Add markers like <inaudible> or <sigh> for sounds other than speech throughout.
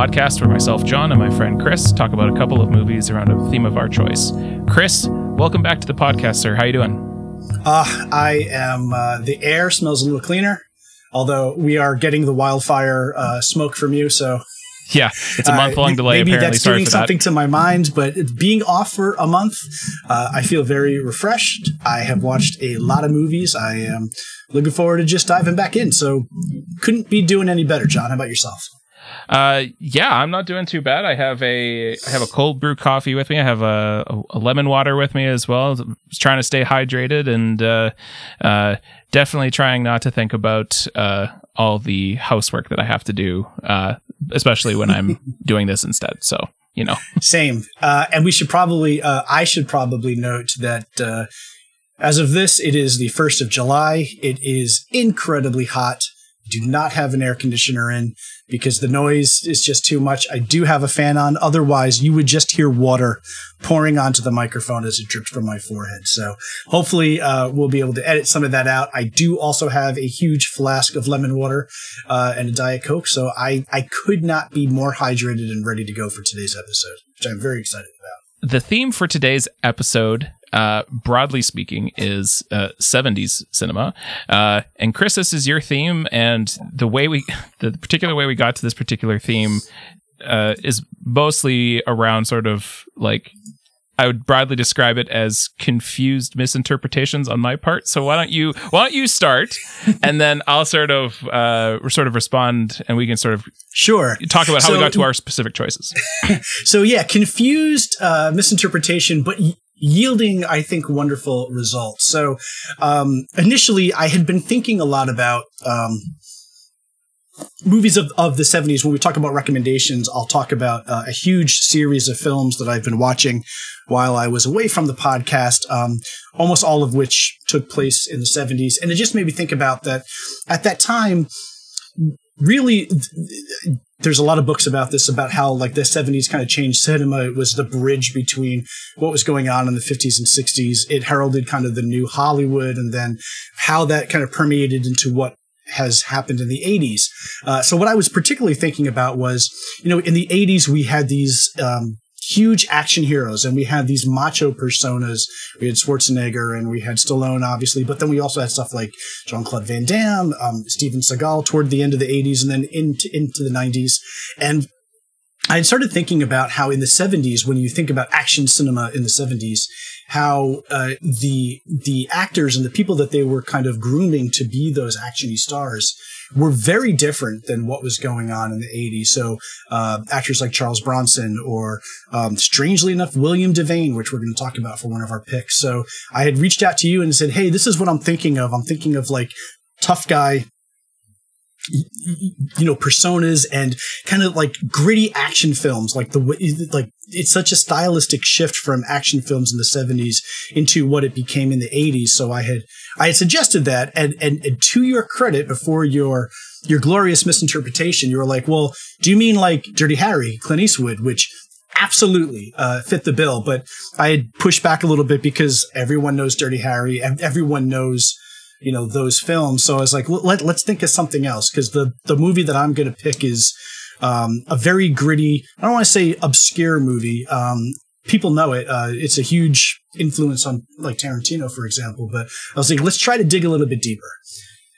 Cinema Dual, a podcast where myself, Jon, and my friend Chris talk about a couple of movies around a theme of our choice. Chris, welcome back to the podcast, sir. How you doing? Uh, I am. Uh, the air smells a little cleaner, although we are getting the wildfire uh, smoke from you. So yeah, it's a month long uh, delay. Maybe apparently. that's Sorry doing something that. to my mind, but being off for a month, uh, I feel very refreshed. I have watched a lot of movies. I am looking forward to just diving back in. So couldn't be doing any better, Jon. How about yourself? Uh, yeah, I'm not doing too bad. I have a I have a cold brew coffee with me. I have a, a, lemon water with me as well. I'm trying to stay hydrated and uh, uh, definitely trying not to think about uh, all the housework that I have to do, uh, especially when I'm <laughs> doing this instead. So you know, Same. Uh, and we should probably, uh, I should probably note that uh, as of this, it is the 1st of July. It is incredibly hot. Do not have an air conditioner in because the noise is just too much. I do have a fan on. Otherwise, you would just hear water pouring onto the microphone as it drips from my forehead. So hopefully, uh, we'll be able to edit some of that out. I do also have a huge flask of lemon water uh, and a Diet Coke. So I, I could not be more hydrated and ready to go for today's episode, which I'm very excited about. the theme for today's episode, uh, broadly speaking, is uh, 70s cinema. Uh, and Chris, this is your theme, and the way we, <laughs> the particular way we got to this particular theme, uh, is mostly around sort of like. I would broadly describe it as confused misinterpretations on my part. So why don't you why don't you start, <laughs> and then I'll sort of uh, sort of respond, and we can sort of Sure. talk about how we got to our specific choices. <coughs> So yeah, confused uh, misinterpretation, but yielding, I think, wonderful results. So um, initially, I had been thinking a lot about um, movies of, of the 70s. When we talk about recommendations, I'll talk about uh, a huge series of films that I've been watching while I was away from the podcast, um, almost all of which took place in the 70s. And it just made me think about that at that time, really th- th- there's a lot of books about this about how like the 70s kind of changed cinema. It was the bridge between what was going on in the 50s and 60s it heralded kind of the new hollywood and then how that kind of permeated into what has happened in the 80s uh, so what i was particularly thinking about was you know in the 80s we had these um, huge action heroes and we had these macho personas. We had Schwarzenegger and we had Stallone, obviously, but then we also had stuff like Jean Claude Van Damme, um, Steven Seagal toward the end of the 80s and then into, into the 90s. And I had started thinking about how in the 70s, when you think about action cinema in the 70s, how uh, the the actors and the people that they were kind of grooming to be those actiony stars were very different than what was going on in the 80s. So uh, actors like Charles Bronson or um, strangely enough, William Devane, which we're going to talk about for one of our picks. So I had reached out to you and said, Hey, this is what I'm thinking of. I'm thinking of like tough guy you know personas and kind of like gritty action films like the like it's such a stylistic shift from action films in the 70s into what it became in the 80s so i had i had suggested that and and, and to your credit before your your glorious misinterpretation you were like well do you mean like dirty harry clint eastwood which absolutely uh, fit the bill? But i had pushed back a little bit because everyone knows dirty harry and everyone knows you know those films. So i was like let, let's think of something else. Because the the movie that i'm going to pick is um, a very gritty i don't want to say obscure movie um, people know it uh, it's a huge influence on like tarantino for example but i was like let's try to dig a little bit deeper.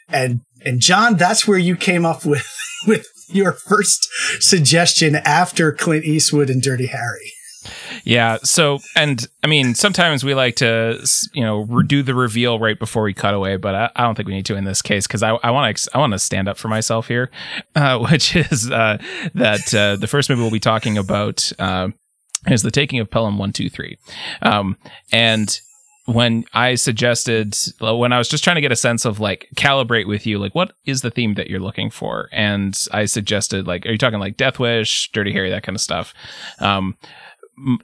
And and jon that's where you came up with <laughs> with your first suggestion after clint eastwood and dirty harry Yeah. So, and I mean, sometimes we like to, you know, do the reveal right before we cut away, but I, I don't think we need to in this case because I want to, I want to stand up for myself here, <laughs> uh, which is uh, that uh, the first movie we'll be talking about uh, is the taking of Pelham One Two Three, um, and when I suggested when I was just trying to get a sense of like calibrate with you, like what is the theme that you're looking for, and I suggested like, are you talking like Death Wish, Dirty Harry, that kind of stuff? Um,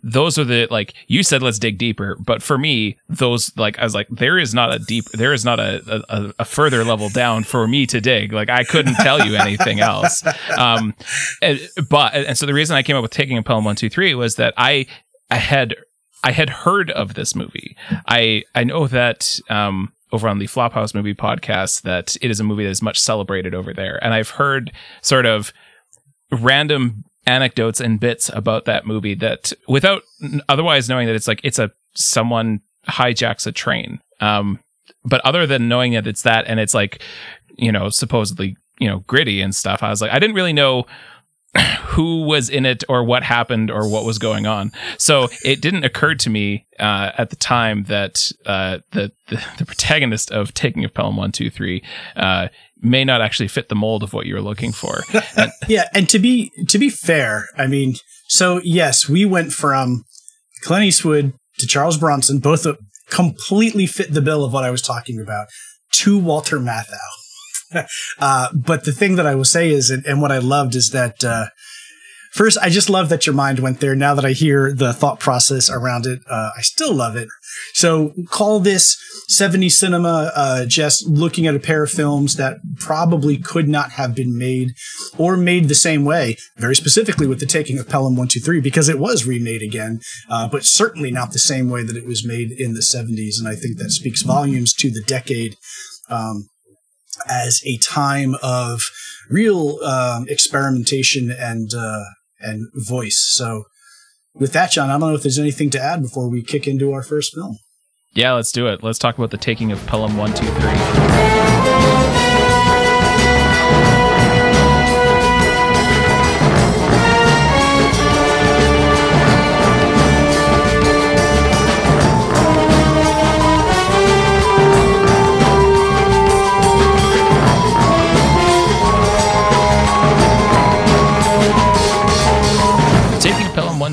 those are the like you said let's dig deeper but for me those like i was like there is not a deep there is not a, a, a further level down for me to dig. Like i couldn't tell you anything else. <laughs> Um and, but and so the reason i came up with taking a pelham 123 was that i i had i had heard of this movie. I i know that um over on the flophouse movie podcast that it is a movie that is much celebrated over there. And i've heard sort of random anecdotes and bits about that movie that without otherwise knowing that it's like it's a someone hijacks a train. Um but other than knowing that it's that and it's like you know supposedly you know gritty and stuff i was like i didn't really know <sighs> who was in it or what happened or what was going on. So it didn't occur to me uh, at the time that uh, the, the, the protagonist of Taking of Pelham One Two Three uh, may not actually fit the mold of what you're looking for. And- <laughs> yeah, and to be to be fair, I mean, so yes, we went from Clint Eastwood to Charles Bronson, both completely fit the bill of what I was talking about, to Walter Matthau. <laughs> uh, but the thing that I will say is, and, and what I loved is that uh, first, I just love that your mind went there. Now that I hear the thought process around it, uh, I still love it. So call this 70 cinema, uh, just looking at a pair of films that probably could not have been made or made the same way, very specifically with the taking of Pelham 123, because it was remade again, uh, but certainly not the same way that it was made in the 70s. And I think that speaks volumes to the decade. Um, as a time of real um, experimentation and uh, and voice. So, with that, Jon, I don't know if there's anything to add before we kick into our first film. Yeah, let's do it. Let's talk about the taking of Pelham One Two Three.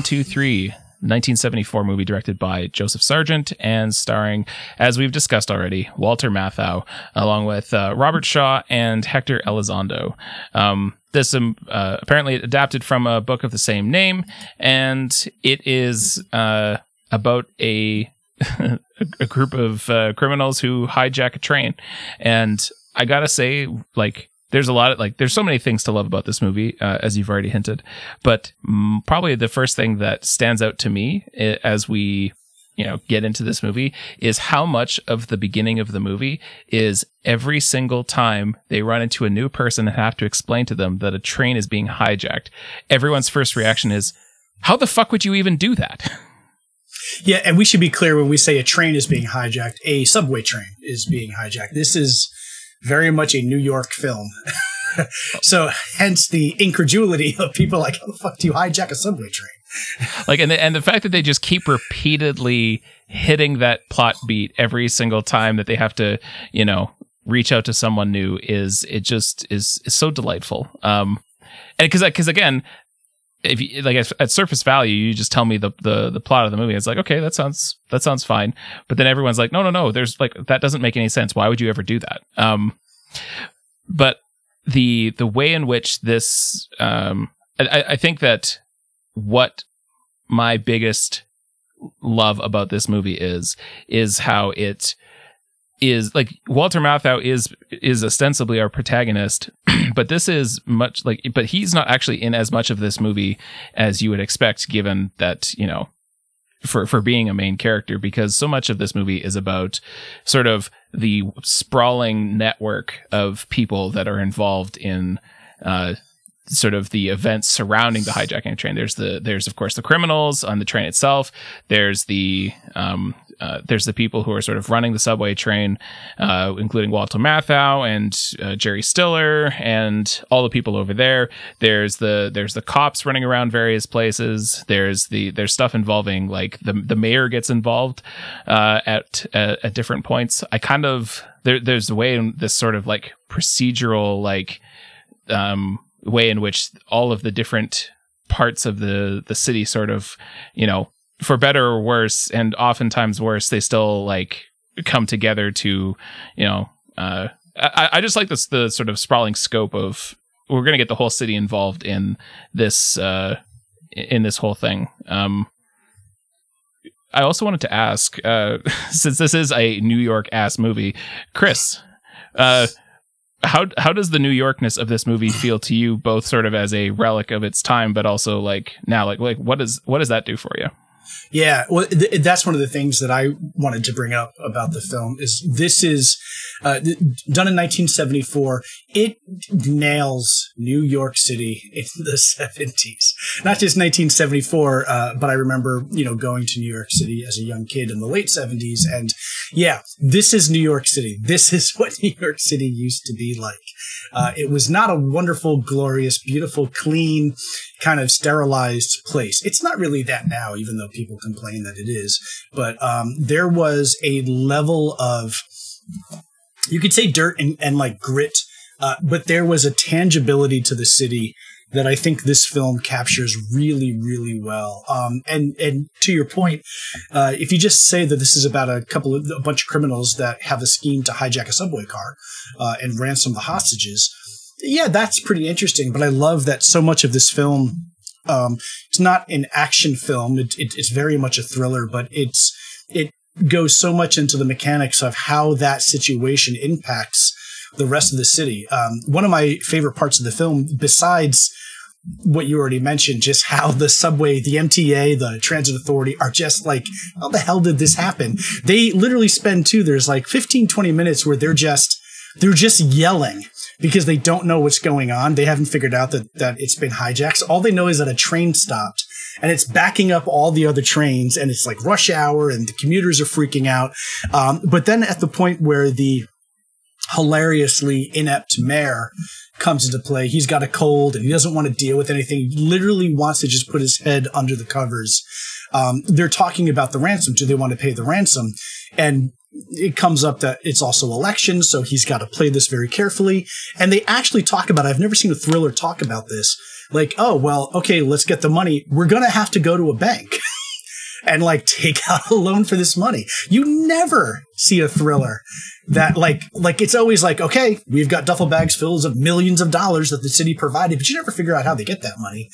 123, 1974 movie directed by Joseph Sargent and starring, as we've discussed already, Walter Matthau, along with uh, Robert Shaw and Hector Elizondo. Um, this um, uh, apparently adapted from a book of the same name, and it is uh, about a <laughs> a group of uh, criminals who hijack a train. And I gotta say, like, there's a lot of like there's so many things to love about this movie uh, as you've already hinted but probably the first thing that stands out to me as we you know get into this movie is how much of the beginning of the movie is every single time they run into a new person and have to explain to them that a train is being hijacked everyone's first reaction is how the fuck would you even do that <laughs> Yeah, and we should be clear when we say a train is being hijacked, a subway train is being hijacked. This is very much a New York film. <laughs> so hence the incredulity of people like, how the fuck do you hijack a subway train? like and the, and the fact that they just keep repeatedly hitting that plot beat every single time that they have to you know reach out to someone new is it just is, is so delightful um and because because again if you like at, at surface value you just tell me the, the the plot of the movie. It's like okay that sounds that sounds fine. But then everyone's like no no no there's like that doesn't make any sense. Why would you ever do that? Um but the the way in which this um I, I think that what my biggest love about this movie is is how it is like Walter Matthau is is ostensibly our protagonist, <clears throat> but this is much like but he's not actually in as much of this movie as you would expect given that, you know, for for being a main character because so much of this movie is about sort of the sprawling network of people that are involved in uh sort of the events surrounding the hijacking train. There's the there's of course the criminals on the train itself. There's the um, uh, there's the people who are sort of running the subway train, uh, including Walter Matthau and uh, Jerry Stiller and all the people over there. There's the there's the cops running around various places. There's the there's stuff involving like the the mayor gets involved uh, at, at different points. I kind of there there's the way in this sort of like procedural like um way in which all of the different parts of the the city sort of you know for better or worse and oftentimes worse they still like come together to you know uh i, I just like this the sort of sprawling scope of we're gonna get the whole city involved in this uh in this whole thing um I also wanted to ask, uh, <laughs> since this is a New York ass movie, Chris, uh, how how does the New Yorkness of this movie feel to you, both sort of as a relic of its time, but also like now, like like what does what does that do for you? Yeah, well, th- that's one of the things that I wanted to bring up about the film is this is uh, th- done in 1974. It nails New York City in the <laughs> 70s. Not just 1974, uh, but I remember you know going to New York City as a young kid in the late 70s, and yeah, this is New York City. This <laughs> is what New York City used to be like. Uh, it was not a wonderful, glorious, beautiful, clean, kind of sterilized place. It's not really that now, even though people complain that it is. But um, there was a level of, you could say dirt and, and like grit, uh, but there was a tangibility to the city that I think this film captures really, really well. Um, and and to your point, uh, if you just say that this is about a couple of a bunch of criminals that have a scheme to hijack a subway car uh, and ransom the hostages, yeah, that's pretty interesting. But I love that so much of this film. Um, it's not an action film. It, it, it's very much a thriller, but it's it goes so much into the mechanics of how that situation impacts the rest of the city. Um, one of my favorite parts of the film, besides what you already mentioned, just how the subway, the MTA, the transit authority are just like, how the hell did this happen? They literally spend too, there's like 15, 20 minutes where they're just, they're just yelling because they don't know what's going on. They haven't figured out that, that it's been hijacked. All they know is that a train stopped and it's backing up all the other trains and it's like rush hour and the commuters are freaking out. Um, but then at the point where the hilariously inept mayor comes into play. He's got a cold and he doesn't want to deal with anything. He literally wants to just put his head under the covers. Um, they're talking about the ransom. Do they want to pay the ransom? And it comes up that it's also election, so he's got to play this very carefully. And they actually talk about, I've never seen a thriller talk about this. Like, oh, well, okay, let's get the money. We're going to have to go to a bank. <laughs> and like take out a loan for this money. You never see a thriller that like like it's always like okay we've got duffel bags filled of millions of dollars that the city provided but you never figure out how they get that money.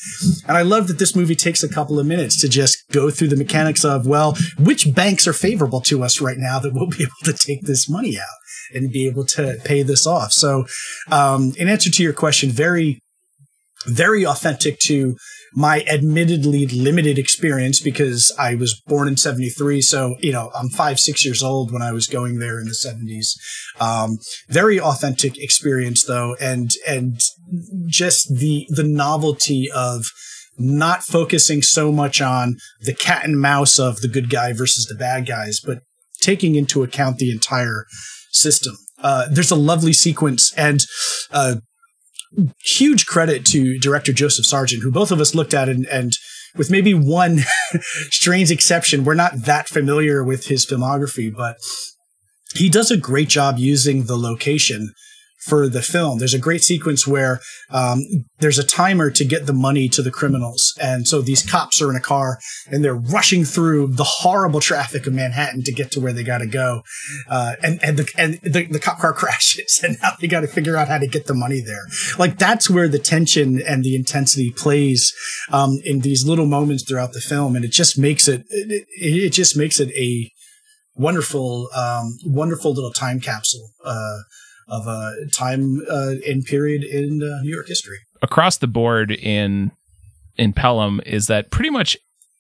And i love that this movie takes a couple of minutes to just go through the mechanics of well which banks are favorable to us right now that <laughs> we'll be able to take this money out and be able to pay this off. So um, in answer to your question very very authentic to my admittedly limited experience because I was born in 73. So, you know, I'm five, six years old when I was going there in the 70s. Um, very authentic experience though. And, and just the, the novelty of, not focusing so much on the cat and mouse of the good guy versus the bad guys, but taking into account the entire system. Uh, there's a lovely sequence, and uh, huge credit to director Joseph Sargent, who both of us looked at and, and with maybe one <laughs> strange exception, we're not that familiar with his filmography, but he does a great job using the location for the film. There's a great sequence where um, there's a timer to get the money to the criminals. And so these cops are in a car and they're rushing through the horrible traffic of Manhattan to get to where they got to go. Uh, and and, the, and the, the cop car <laughs> crashes and now they got to figure out how to get the money there. Like that's where the tension and the intensity plays um, in these little moments throughout the film. And it just makes it, it, it just makes it a wonderful, um, wonderful little time capsule. Uh, of a time uh, and period in uh, New York history. Across the board in in Pelham is that pretty much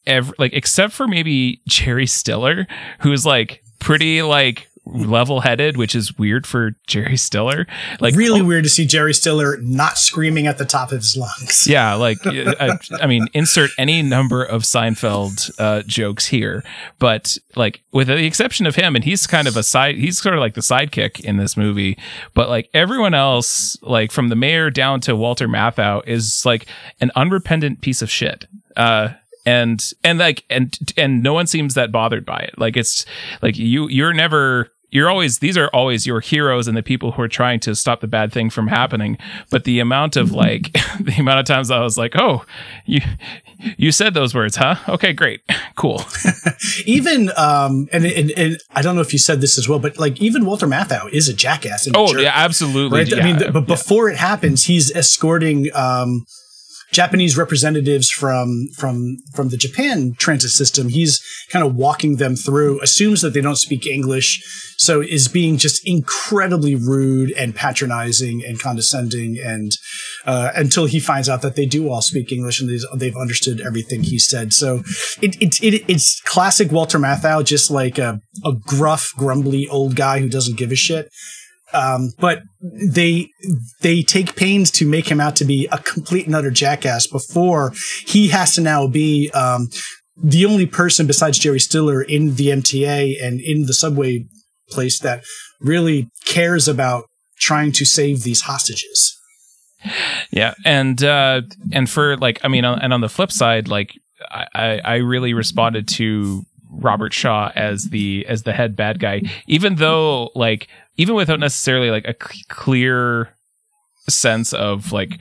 every like except for maybe Jerry Stiller, who's like pretty like level headed, which is weird for Jerry Stiller. Like really oh, weird to see Jerry Stiller not screaming at the top of his lungs. <laughs> Yeah, like I, I, mean, insert any number of Seinfeld uh, jokes here, but like with the exception of him, and he's kind of a side. He's sort of like the sidekick in this movie, but like everyone else, like from the mayor down to Walter Matthau, is like an unrepentant piece of shit. Uh, and and like and and no one seems that bothered by it. Like it's like you you're never you're always these are always your heroes and the people who are trying to stop the bad thing from happening. But the amount of like <laughs> the amount of times i was like oh you you said those words huh? Okay great. <laughs> Cool. <laughs> Even um and, and, and i don't know if you said this as well but like even walter matthau is a jackass oh yeah absolutely right? yeah, i mean but before it happens he's escorting um Japanese representatives from from from the Japan transit system. He's kind of walking them through, assumes that they don't speak English, so is being just incredibly rude and patronizing and condescending, and uh, until he finds out that they do all speak English and they've understood everything he said. So it, it, it it's classic Walter Matthau, just like a, a gruff, grumbly old guy who doesn't give a shit. Um, but they they take pains to make him out to be a complete and utter jackass before he has to now be um, the only person besides Jerry Stiller in the MTA and in the subway place that really cares about trying to save these hostages. Yeah, and uh, and for like, I mean, and on the flip side, like, I I really responded to Robert Shaw as the as the head bad guy, even though like even without necessarily like a c- clear sense of like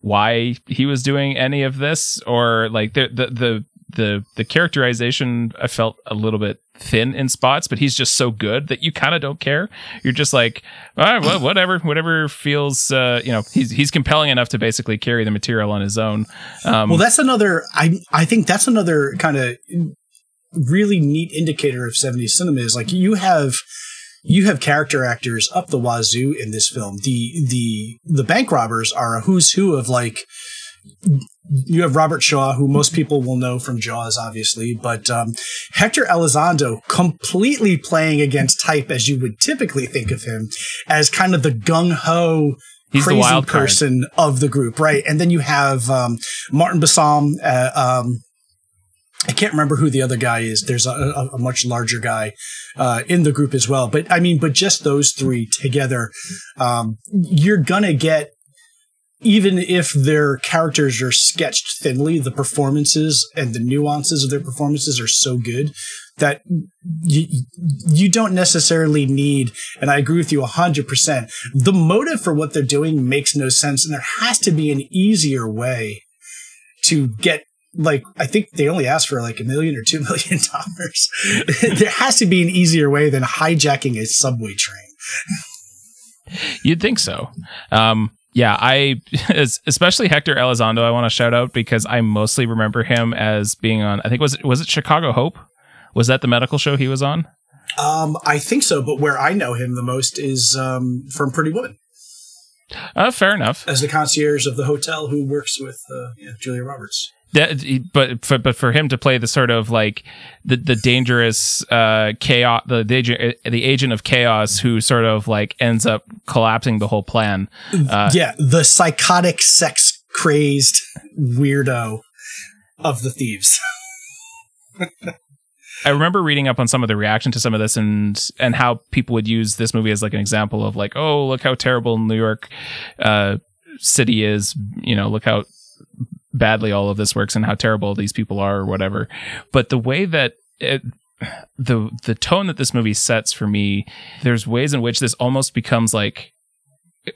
why he was doing any of this or like the the the the, the characterization I felt a little bit thin in spots, but he's just so good that you kind of don't care. You're just like, all right, well, whatever, whatever feels, uh, you know, he's he's compelling enough to basically carry the material on his own. Um, well, that's another. I I think that's another kind of really neat indicator of 70s cinema is like you have you have character actors up the wazoo in this film. The the the bank robbers are a who's who of like you have Robert Shaw, who most people will know from Jaws, obviously, but um, Hector Elizondo completely playing against type as you would typically think of him as kind of the gung ho He's crazy wild person of the group, right? And then you have um, Martin Balsam, uh, um, I can't remember who the other guy is. There's a, a, a much larger guy uh, in the group as well. But I mean, but just those three together, um, you're gonna get even if their characters are sketched thinly, the performances and the nuances of their performances are so good that you, you don't necessarily need, and I agree with you 100%. The motive for what they're doing makes no sense, and there has to be an easier way to get like I think they only asked for like a million or two <laughs> million dollars. <laughs> there has to be an easier way than hijacking a subway train. You'd think so. Um, yeah, I <laughs> especially Hector Elizondo. I want to shout out because I mostly remember him as being on. I think was it was it Chicago Hope? Was that the medical show he was on? Um, I think so. But where I know him the most is um, from Pretty Woman. Uh, fair enough. As the concierge of the hotel who works with uh, yeah, Julia Roberts that, but for, but for him to play the sort of like the the dangerous uh chaos the the the agent of chaos who sort of like ends up collapsing the whole plan uh, yeah the psychotic sex crazed weirdo of the thieves. <laughs> I remember reading up on some of the reaction to some of this and and how people would use this movie as like an example of like oh look how terrible New York uh city is you know look how badly all of this works and how terrible these people are or whatever. But the way that it, the the tone that this movie sets for me, there's ways in which this almost becomes like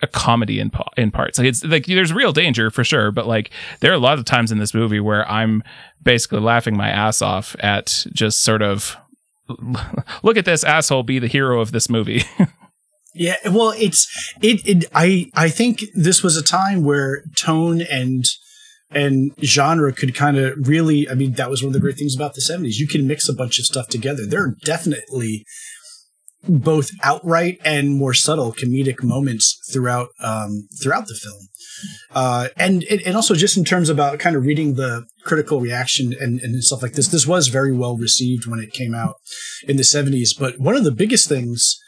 a comedy in in parts. Like it's like there's real danger for sure, but like there are a lot of times in this movie where I'm basically laughing my ass off at just sort of <laughs> look at this asshole be the hero of this movie. <laughs> yeah, well, it's it, it I I think this was a time where tone and and genre could kind of really i mean that was one of the great things about the 70s you can mix a bunch of stuff together. There are definitely both outright and more subtle comedic moments throughout um, throughout the film. Uh, and and also just in terms about kind of reading the critical reaction and, and stuff like this this was very well received when it came out in the 70s but one of the biggest things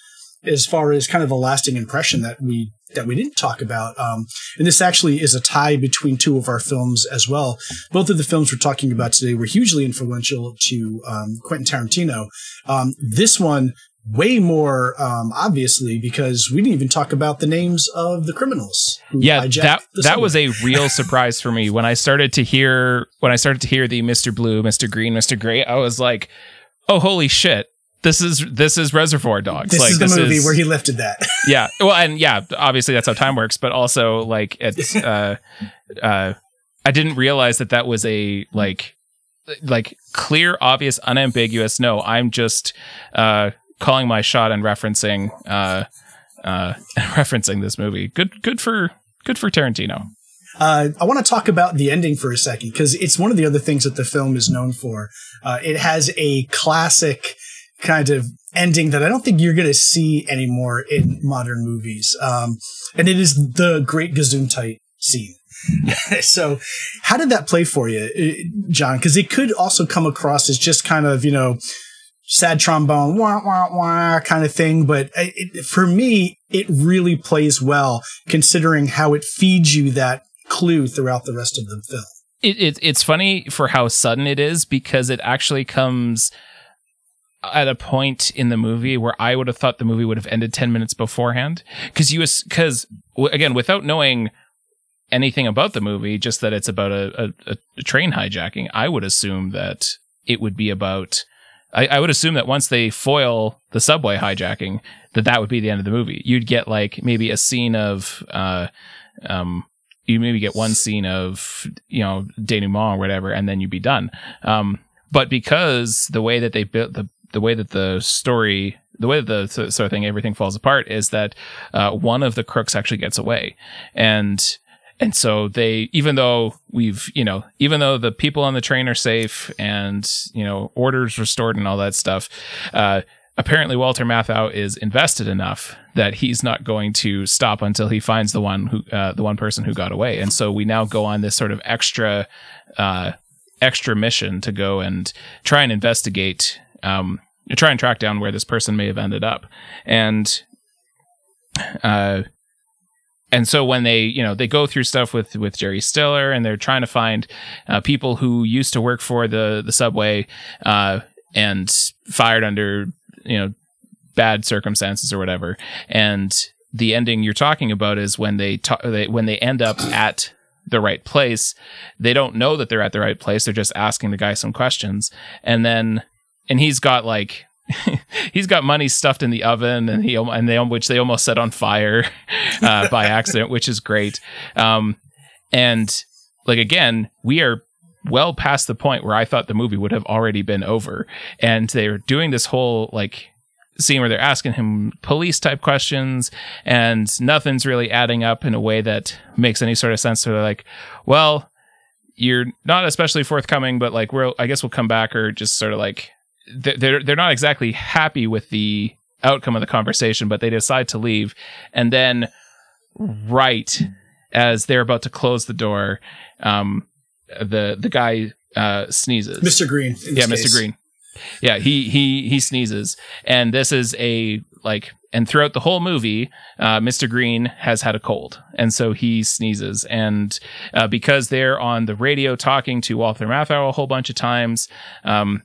as far as kind of a lasting impression that we that we didn't talk about. Um, and this actually is a tie between two of our films as well. Both of the films we're talking about today were hugely influential to um, Quentin Tarantino. Um, this one way more um, obviously because we didn't even talk about the names of the criminals. Yeah, that that was a real surprise for me when I started to hear when I started to hear the Mr. Blue, Mr. Green, Mr. Gray. I was like, "Oh, holy shit! This is this is Reservoir Dogs. This like, is the this movie is, where he lifted that. <laughs> yeah. Well, and yeah, obviously that's how time works, but also like it's <laughs> uh uh I didn't realize that that was a like like clear, obvious, unambiguous. No, I'm just uh calling my shot and referencing uh uh <laughs> referencing this movie. Good good for good for Tarantino. Uh, I want to talk about the ending for a second because it's one of the other things that the film is known for. Uh, it has a classic kind of ending that I don't think you're going to see anymore in modern movies. Um, and it is the Great Gesundheit scene. <laughs> so, how did that play for you, uh, Jon? Because it could also come across as just kind of, you know, sad trombone, wah, wah, wah kind of thing. But it, for me, it really plays well considering how it feeds you that clue throughout the rest of the film. It, it, it's funny for how sudden it is because it actually comes at a point in the movie where I would have thought the movie would have ended 10 minutes beforehand. Cause you, cause again, without knowing anything about the movie, just that it's about a, a, a train hijacking, I would assume that it would be about, I, I, would assume that once they foil the subway hijacking, that that would be the end of the movie. You'd get like maybe a scene of, uh, um, you maybe get one scene of, you know, denouement or whatever, and then you'd be done. Um, but because the way that they built the the way that the story the way that the sort of thing everything falls apart is that uh, one of the crooks actually gets away. And and so they even though we've you know even though the people on the train are safe and you know orders restored and all that stuff uh, apparently walter matthau is invested enough that he's not going to stop until he finds the one who uh, the one person who got away. And so we now go on this sort of extra uh, extra mission to go and try and investigate um, try and track down where this person may have ended up. And uh, and so when they you know they go through stuff with with Jerry Stiller and they're trying to find uh, people who used to work for the the subway uh, and fired under you know bad circumstances or whatever. And the ending you're talking about is when they, ta- they when they end up at the right place. They don't know that they're at the right place. They're just asking the guy some questions, and then and he's got like <laughs> he's got money stuffed in the oven and he and they which they almost set on fire <laughs> uh, by accident which is great. Um, and like again we are well past the point where i thought the movie would have already been over. And they're doing this whole like scene where they're asking him police type questions and nothing's really adding up in a way that makes any sort of sense. So they're like well you're not especially forthcoming but like we'll i guess we'll come back or just sort of like they're they're not exactly happy with the outcome of the conversation, but they decide to leave. And then, right as they're about to close the door, um, the the guy uh, sneezes. Mr. Green. Yeah, Mr. Case. Green. Yeah, he he he sneezes, and this is a like. And throughout the whole movie, uh, Mr. Green has had a cold, and so he sneezes. And uh, because they're on the radio talking to Walter Matthau a whole bunch of times, um,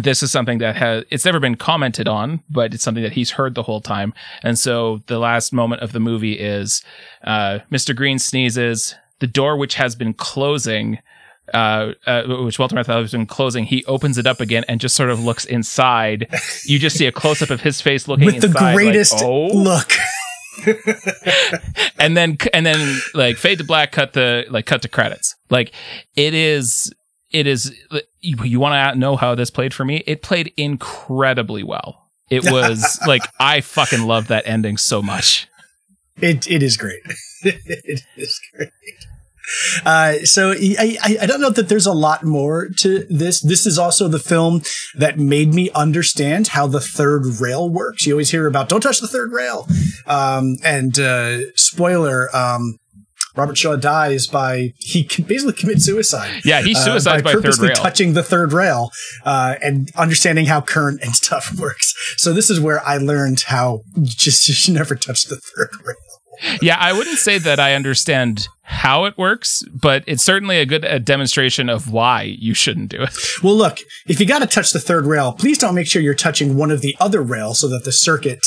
this is something that has it's never been commented on but it's something that he's heard the whole time and so the last moment of the movie is uh, mr green sneezes the door which has been closing uh, uh, which Walter Matthau has been closing, he opens it up again and just sort of looks inside. You just see a close up of his face looking with inside, the greatest like, oh. look. <laughs> and then and then like fade to black, cut the like cut to credits. Like it is it is you, you want to know how this played for me it played incredibly well it <laughs> was like i fucking love that ending so much it it is great <laughs> it is great uh, so I, I, I don't know that there's a lot more to this. This is also the film that made me understand how the third rail works. You always hear about don't touch the third rail, um, and uh, spoiler. Um, Robert Shaw dies by he basically commits suicide. Yeah, he suicides uh, by, by purposely touching the third rail uh, and understanding how current and <laughs> stuff works. So this is where I learned how just <laughs> you should never touch the third rail. yeah, I wouldn't say that I understand how it works, but it's certainly a good a demonstration of why you shouldn't do it. Well, look, if you got to touch the third rail, please don't make sure you're touching one of the other rails so that the circuit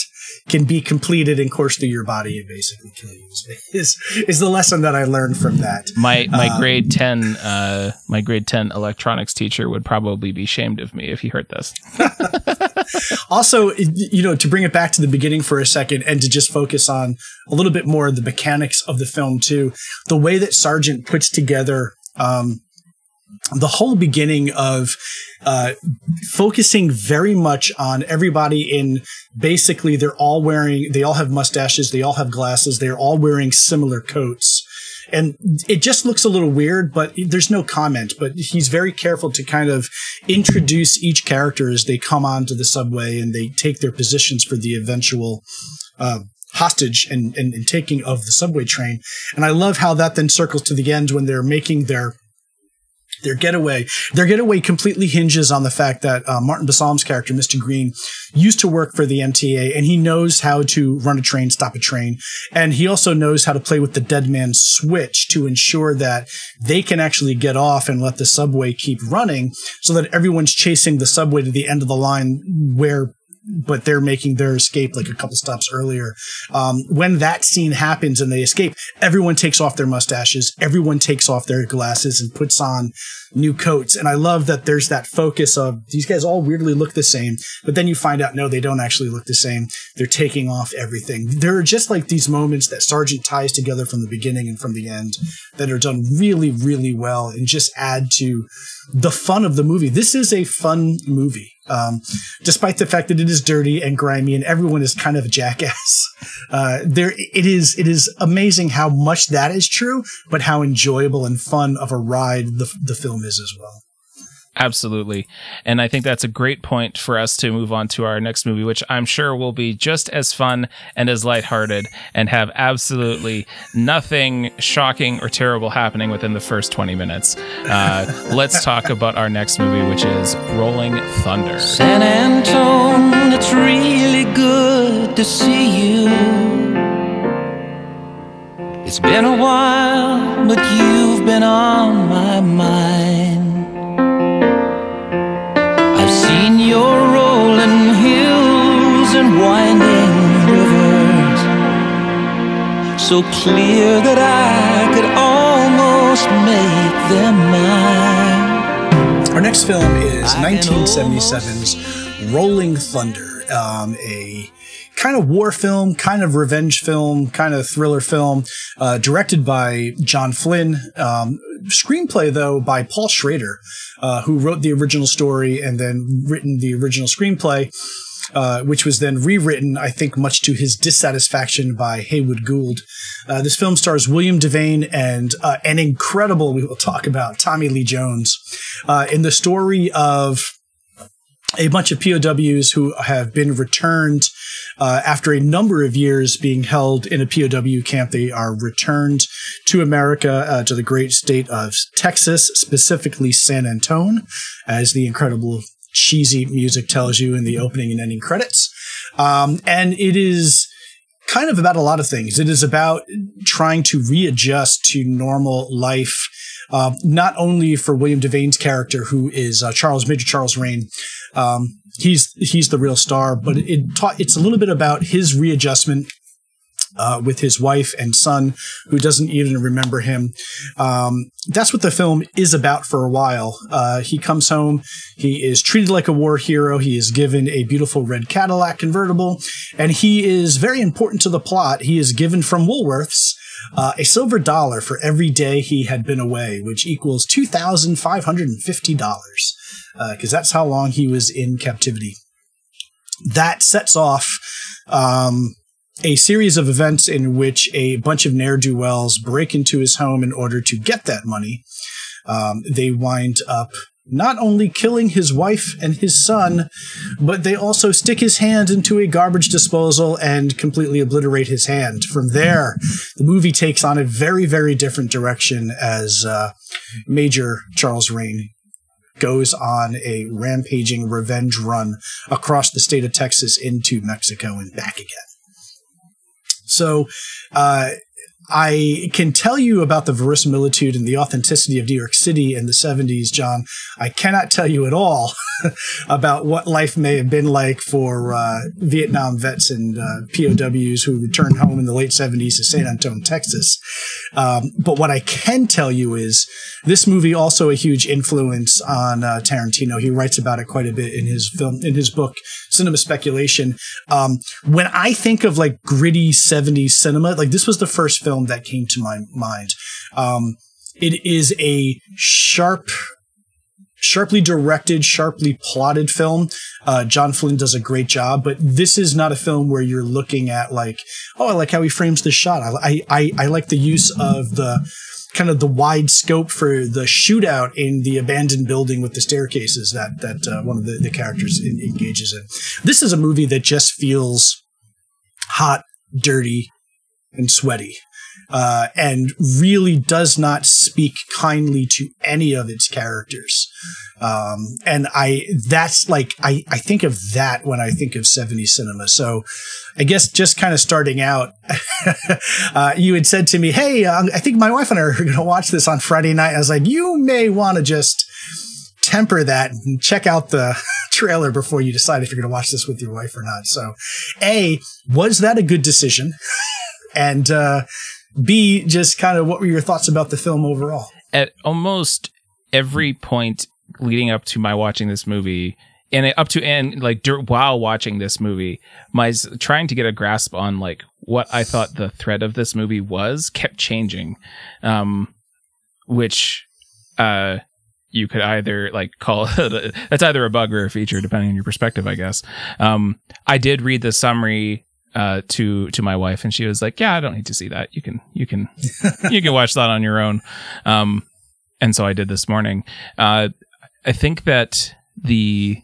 can be completed and course through your body and basically kill you is is the lesson that I learned from that. My my um, grade ten uh, my grade ten electronics teacher would probably be ashamed of me if he heard this. <laughs> also, you know, to bring it back to the beginning for a second and to just focus on a little bit more of the mechanics of the film too, the way that Sargent puts together um, the whole beginning of uh, focusing very much on everybody in basically they're all wearing they all have mustaches they all have glasses they're all wearing similar coats and it just looks a little weird, but there's no comment. But he's very careful to kind of introduce each character as they come onto the subway and they take their positions for the eventual. Uh, hostage and, and, and taking of the subway train. And I love how that then circles to the end when they're making their their getaway, their getaway completely hinges on the fact that uh, Martin Balsam's character, Mr. Green, used to work for the MTA and he knows how to run a train, stop a train. And he also knows how to play with the dead man's switch to ensure that they can actually get off and let the subway keep running so that everyone's chasing the subway to the end of the line where but they're making their escape like a couple stops earlier. Um, when that scene happens and they escape, everyone takes off their mustaches, everyone takes off their glasses and puts on new coats. And I love that there's that focus of these guys all weirdly look the same, but then you find out no, they don't actually look the same. They're taking off everything. There are just like these moments that Sargent ties together from the beginning and from the end that are done really, really well and just add to the fun of the movie. This is a fun movie. Um, despite the fact that it is dirty and grimy and everyone is kind of a jackass, <laughs> uh, there it is. It is amazing how much that is true, but how enjoyable and fun of a ride the the film is as well. Absolutely. And I think that's a great point for us to move on to our next movie, which I'm sure will be just as fun and as lighthearted and have absolutely nothing shocking or terrible happening within the first 20 minutes. Uh, <laughs> let's talk about our next movie, which is Rolling Thunder. San Antone, it's really good to see you. It's been a while, but you've been on my mind. Seen your rolling hills and winding rivers so clear that I could almost make them mine. Our next film is 1977's Rolling Thunder, um, a kind of war film, kind of revenge film, kind of thriller film, uh, directed by John Flynn. Um, screenplay though by Paul Schrader, uh, who wrote the original story and then written the original screenplay. Uh, which was then rewritten, I think, much to his dissatisfaction by Heywood Gould. Uh, this film stars William Devane and uh, an incredible, we will talk about, Tommy Lee Jones, uh, in the story of a bunch of POWs who have been returned uh, after a number of years being held in a POW camp. They are returned to America, uh, to the great state of Texas, specifically San Antone, as the incredible cheesy music tells you in the opening and ending credits. Um, and it is kind of about a lot of things. It is about trying to readjust to normal life. Uh, not only for William Devane's character, who is uh, Charles Major Charles Rane. um, he's he's the real star. But it ta- it's a little bit about his readjustment uh, with his wife and son, who doesn't even remember him. Um, that's what the film is about for a while. Uh, he comes home, he is treated like a war hero, he is given a beautiful red Cadillac convertible, and he is very important to the plot. He is given from Woolworths. Uh, a silver dollar for every day he had been away, which equals $2,550 because uh, that's how long he was in captivity. That sets off um, a series of events in which a bunch of ne'er do wells break into his home in order to get that money. Um, they wind up not only killing his wife and his son, but they also stick his hand into a garbage disposal and completely obliterate his hand. From there, the movie takes on a very, very different direction as uh, Major Charles Rane goes on a rampaging revenge run across the state of Texas into Mexico and back again. So, uh, I can tell you about the verisimilitude and the authenticity of New York City in the 70s, Jon. I cannot tell you at all <laughs> about what life may have been like for uh, Vietnam vets and uh, POWs who returned home in the late 70s to San Antonio, Texas. Um, but what I can tell you is this movie also a huge influence on uh, Tarantino. He writes about it quite a bit in his film, in his book, Cinema Speculation. Um, when I think of like gritty 70s cinema, like this was the first film that came to my mind. Um, it is a sharp sharply directed, sharply plotted film. Uh, John Flynn does a great job, but this is not a film where you're looking at like, oh, I like how he frames the shot. I, I, I like the use of the kind of the wide scope for the shootout in the abandoned building with the staircases that that uh, one of the, the characters in, engages in. This is a movie that just feels hot, dirty, and sweaty uh, and really does not speak kindly to any of its characters. Um, and I, that's like, I, I think of that when I think of 70s cinema. So I guess just kind of starting out, <laughs> uh, you had said to me, Hey, uh, I think my wife and I are <laughs> going to watch this on Friday night. I was like, you may want to just temper that and check out the <laughs> trailer before you decide if you're going to watch this with your wife or not. So, A, was that a good decision? and, uh, B, just kind of what were your thoughts about the film overall? At almost every point leading up to my watching this movie, and up to and like while watching this movie, my trying to get a grasp on like what I thought the thread of this movie was kept changing, um, which uh you could either like call it <laughs> that's either a bug or a feature depending on your perspective i guess um i did read the summary uh, to to my wife, and she was like, "Yeah, I don't need to see that. You can you can <laughs> you can watch that on your own." Um, and so I did this morning. Uh, I think that the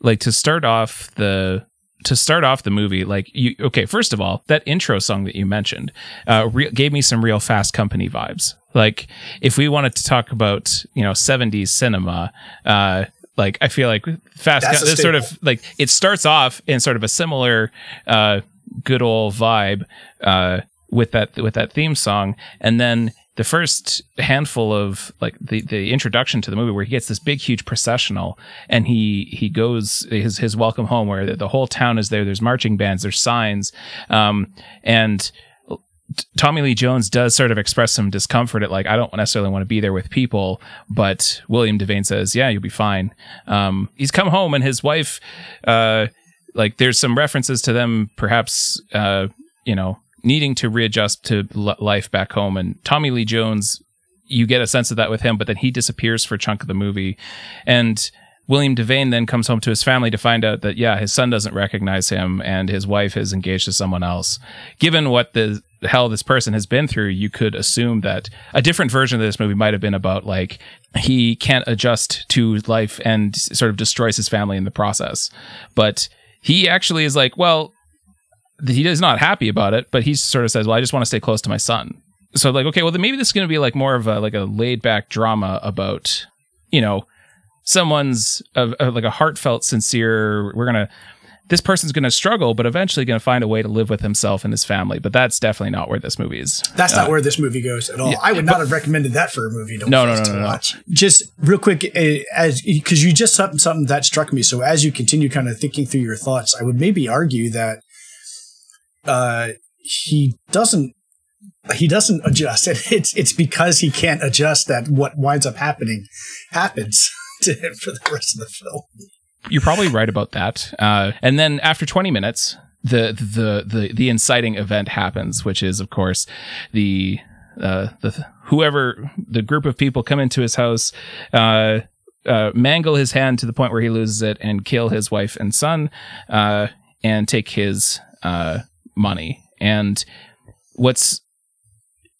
like to start off the to start off the movie, like you okay, first of all, that intro song that you mentioned uh, re- gave me some real Fast Company vibes. Like if we wanted to talk about you know 70s cinema, uh, like I feel like Fast Co- sort of like it starts off in sort of a similar uh, good old vibe uh, with that with that theme song, and then the first handful of like the, the introduction to the movie where he gets this big huge processional and he he goes his his welcome home where the, whole town is there there's marching bands there's signs um, and Tommy Lee Jones does sort of express some discomfort at like I don't necessarily want to be there with people, but William Devane says, "Yeah, you'll be fine." Um, he's come home and his wife uh, like there's some references to them perhaps uh you know needing to readjust to l- life back home. And tommy lee jones you get a sense of that with him but then he disappears for a chunk of the movie. And william devane then comes home to his family to find out that yeah his son doesn't recognize him and his wife is engaged to someone else. Given what the hell this person has been through you could assume that a different version of this movie might have been about like he can't adjust to life and sort of destroys his family in the process. But he actually is like, well, he is not happy about it, but he sort of says, well, I just want to stay close to my son. So like, okay, well then maybe this is going to be like more of a like a laid back drama about, you know, someone's uh, like a heartfelt, sincere. We're gonna this person's going to struggle, but eventually going to find a way to live with himself and his family. But that's definitely not where this movie is. That's uh, not where this movie goes at all. Yeah, I would not but, have recommended that for a movie. No, no, no, no, no, watch. Just real quick, uh, as because you just something something that struck me. So as you continue kind of thinking through your thoughts, I would maybe argue that uh, he doesn't he doesn't adjust. <laughs> It's it's because he can't adjust that what winds up happening happens <laughs> to him for the rest of the film you're probably right about that. Uh, and then after 20 minutes, the, the the the inciting event happens, which is of course the uh, the whoever the group of people come into his house, uh, uh, mangle his hand to the point where he loses it, and kill his wife and son, uh, and take his uh, money. And what's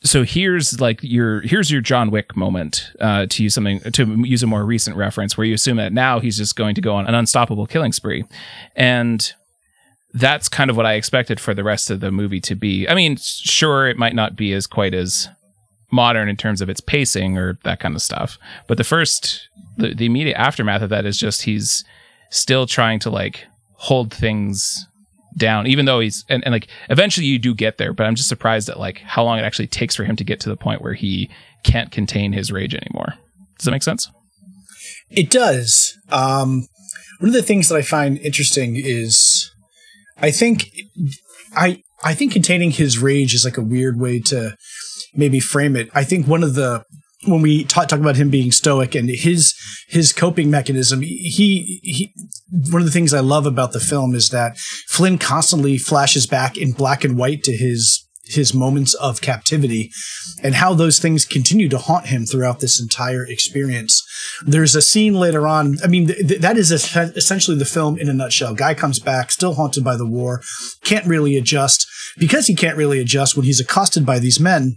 so here's like your here's your John Wick moment uh, to use something to use a more recent reference where you assume that now he's just going to go on an unstoppable killing spree, and that's kind of what I expected for the rest of the movie to be. I mean, sure, it might not be as quite as modern in terms of its pacing or that kind of stuff, but the first the, the immediate aftermath of that is just he's still trying to like hold things down, even though he's and, and like eventually you do get there, but I'm just surprised at like how long it actually takes for him to get to the point where he can't contain his rage anymore. Does that make sense? It does. Um, one of the things that I find interesting is I think I I think containing his rage is like a weird way to maybe frame it. I think one of the when we talk, talk about him being stoic and his his coping mechanism, he he one of the things I love about the film is that Flynn constantly flashes back in black and white to his his moments of captivity and how those things continue to haunt him throughout this entire experience. there's a scene later on. I mean, th- that is essentially the film in a nutshell. Guy comes back, still haunted by the war, can't really adjust. Because he can't really adjust when he's accosted by these men,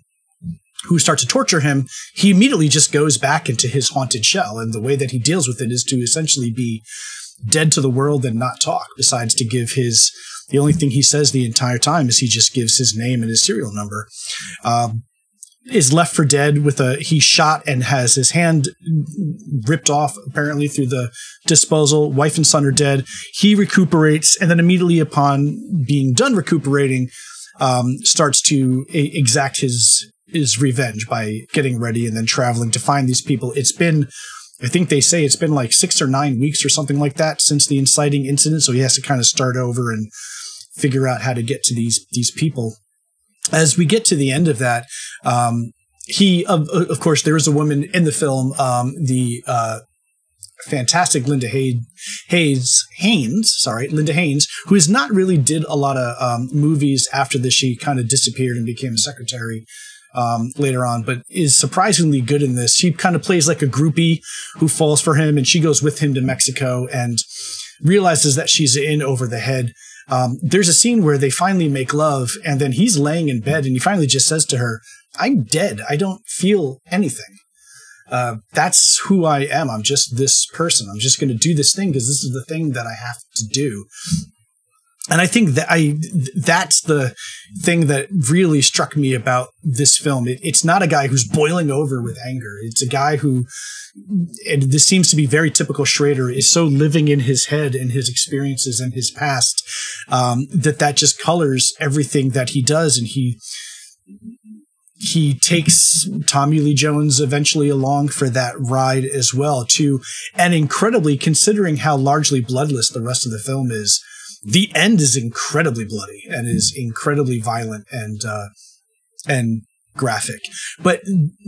who start to torture him, he immediately just goes back into his haunted shell. And the way that he deals with it is to essentially be dead to the world and not talk, besides to give his, the only thing he says the entire time is he just gives his name and his serial number. Um, is left for dead with a he shot and has his hand ripped off apparently through the disposal wife and son are dead he recuperates and then immediately upon being done recuperating um, starts to exact his his revenge by getting ready and then traveling to find these people it's been I think they say it's been like six or nine weeks or something like that since the inciting incident. So he has to kind of start over and figure out how to get to these these people. As we get to the end of that, um, he of, of course there is a woman in the film, um, the uh, fantastic Linda Hayes, Hayes Haynes, sorry, Linda Haynes, who has not really did a lot of um, movies after this. She kind of disappeared and became a secretary um, later on, but is surprisingly good in this. She kind of plays like a groupie who falls for him, and she goes with him to Mexico and realizes that she's in over the head. Um, there's a scene where they finally make love, and then he's laying in bed, and he finally just says to her, "I'm dead. I don't feel anything." Uh, that's who I am. I'm just this person. I'm just going to do this thing because this is the thing that I have to do and I think that I that's the thing that really struck me about this film. It, it's not a guy who's boiling over with anger. It's a guy who, and this seems to be very typical Schrader, is so living in his head and his experiences and his past um, that that just colors everything that he does, and he he takes Tommy Lee Jones eventually along for that ride as well too, and incredibly considering how largely bloodless the rest of the film is the end is incredibly bloody and is incredibly violent and uh, and graphic. But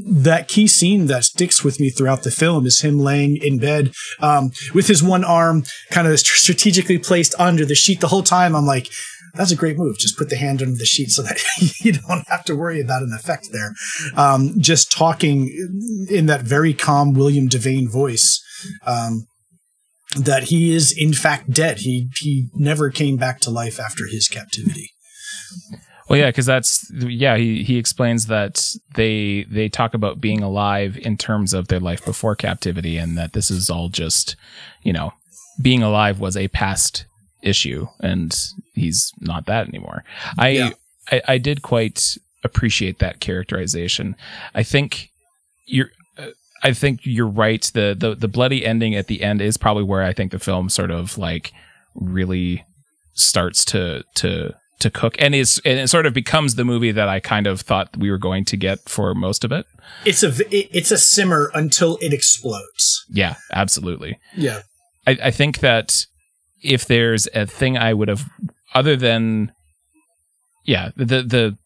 that key scene that sticks with me throughout the film is him laying in bed um, with his one arm kind of strategically placed under the sheet the whole time. I'm like, that's a great move. Just put the hand under the sheet so that <laughs> you don't have to worry about an effect there. Um, just talking in that very calm William Devane voice. Um, that he is in fact dead. He he never came back to life after his captivity. Well, yeah, because that's yeah. He he explains that they they talk about being alive in terms of their life before captivity, and that this is all just you know being alive was a past issue, and he's not that anymore. I yeah. I, I did quite appreciate that characterization. I think you're I think you're right. The, the the bloody ending at the end is probably where I think the film sort of like really starts to to to cook and is and it sort of becomes the movie that I kind of thought we were going to get for most of it. It's a it's a simmer until it explodes. Yeah, absolutely. Yeah. I, I think that if there's a thing I would have other than yeah, the the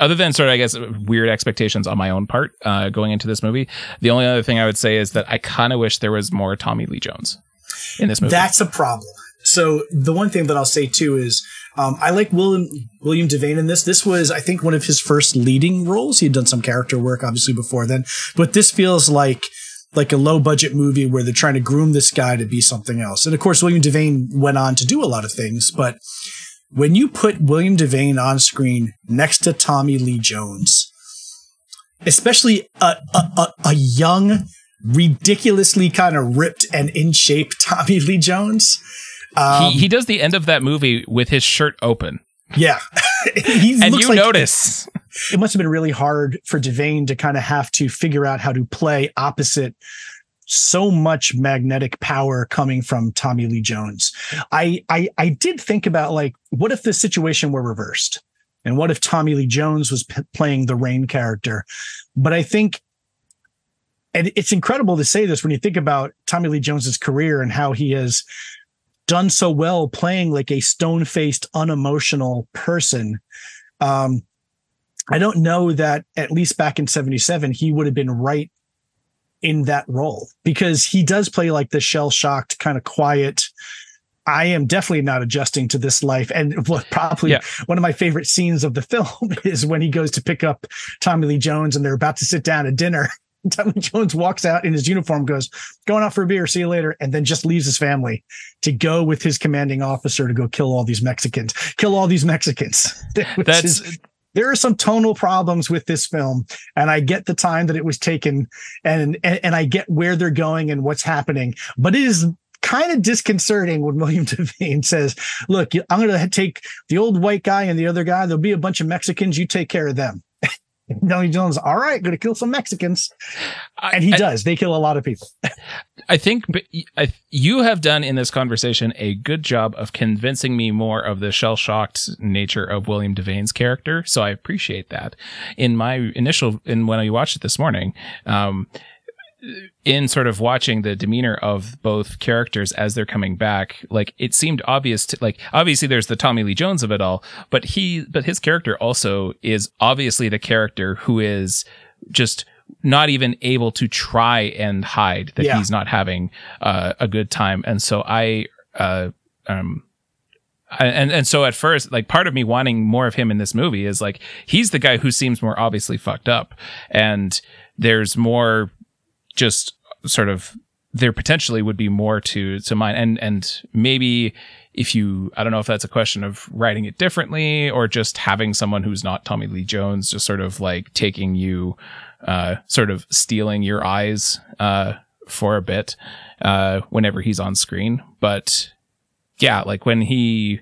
other than sort of, I guess, weird expectations on my own part uh, going into this movie, the only other thing I would say is that I kind of wish there was more Tommy Lee Jones in this movie. That's a problem. So the one thing that I'll say too is um, I like William William Devane in this. This was, I think, one of his first leading roles. He had done some character work, obviously, before then, but this feels like like a low budget movie where they're trying to groom this guy to be something else. And of course, William Devane went on to do a lot of things, but when you put William Devane on screen next to Tommy Lee Jones, especially a, a, a, a young, ridiculously kind of ripped and in shape <laughs> Tommy Lee Jones. Um, he, he does the end of that movie with his shirt open. Yeah. <laughs> and you like, notice. <laughs> It must have been really hard for Devane to kind of have to figure out how to play opposite so much magnetic power coming from Tommy Lee Jones. I, I I did think about like what if the situation were reversed? And what if Tommy Lee Jones was p- playing the Rane character? But I think and it's incredible to say this when you think about Tommy Lee Jones's career and how he has done so well playing like a stone-faced unemotional person. Um I don't know that at least back in 77 he would have been right in that role because he does play like the shell shocked, kind of quiet. I am definitely not adjusting to this life. And what probably yeah. one of my favorite scenes of the <laughs> film is when he goes to pick up Tommy Lee Jones and they're about to sit down at dinner. <laughs> Tommy Jones walks out in his uniform, goes, going out for a beer, see you later, and then just leaves his family to go with his commanding officer to go kill all these Mexicans. Kill all these Mexicans. <laughs> That's is, there are some tonal problems with this film, and I get the time that it was taken, and and, and I get where they're going and what's happening, but it is kind of disconcerting when <laughs> William Devane says, "Look, I'm going to take the old white guy and the other guy. There'll be a bunch of Mexicans. You take care of them." Tommy Jones, all right, going to kill some Mexicans, and he I, does. They kill a lot of people. <laughs> I think I, you have done in this conversation a good job of convincing me more of the shell shocked nature of William Devane's character. So I appreciate that. In my initial, in when I watched it this morning, um, in sort of watching the demeanor of both characters as they're coming back, like it seemed obvious to like obviously there's the Tommy Lee Jones of it all, but he but his character also is obviously the character who is just not even able to try and hide that yeah. he's not having uh, a good time. And so I uh, um and and so at first like part of me wanting more of him in this movie is like he's the guy who seems more obviously fucked up and there's more just sort of there potentially would be more to to mine. And and maybe if you I don't know if that's a question of writing it differently or just having someone who's not Tommy Lee Jones just sort of like taking you uh sort of stealing your eyes uh for a bit uh whenever he's on screen. But yeah like when he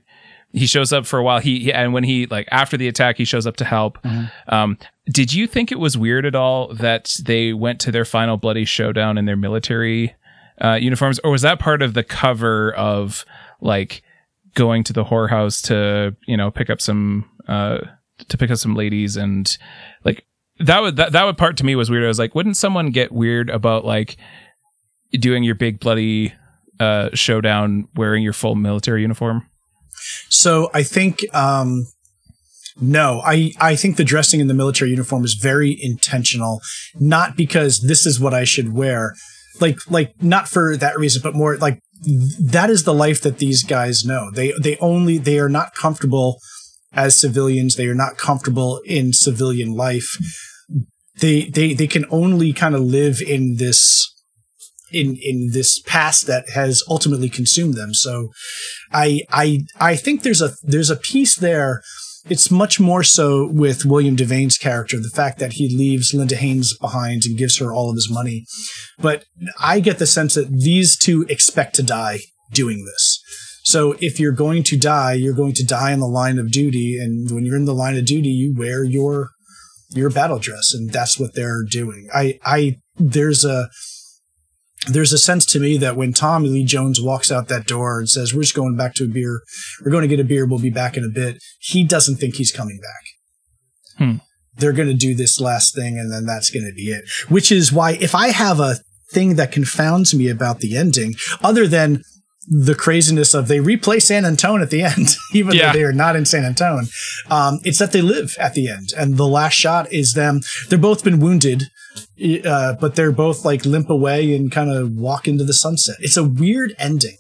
he shows up for a while. He, he, and when he like after the attack, he shows up to help. Mm-hmm. Um, did you think it was weird at all that they went to their final bloody showdown in their military uh, uniforms, or was that part of the cover of like going to the whorehouse to you know pick up some uh, to pick up some ladies and like that would that that would part to me was weird. I was like, wouldn't someone get weird about like doing your big bloody uh, showdown wearing your full military uniform? So I think um, no, I I think the dressing in the military uniform is very intentional, not because this is what I should wear, like like not for that reason, but more like that is the life that these guys know. They they only they are not comfortable as civilians. They are not comfortable in civilian life. They they they can only kind of live in this in in this past that has ultimately consumed them. So I I I think there's a there's a piece there. It's much more so with William Devane's character, the fact that he leaves Linda Haynes behind and gives her all of his money. But I get the sense that these two expect to die doing this. So if you're going to die, you're going to die in the line of duty. And when you're in the line of duty, you wear your your battle dress, and that's what they're doing. I I there's a there's a sense to me that when Tommy Lee Jones walks out that door and says, We're just going back to a beer, we're going to get a beer, we'll be back in a bit, he doesn't think he's coming back. Hmm. They're going to do this last thing and then that's going to be it. Which is why, if I have a thing that confounds me about the ending, other than the craziness of they replay San Antone at the end, <laughs> even yeah. though they are not in San Antone. Um, it's that they live at the end, and the last shot is them. They're both been wounded, uh, but they're both like limp away and kind of walk into the sunset. It's a weird ending,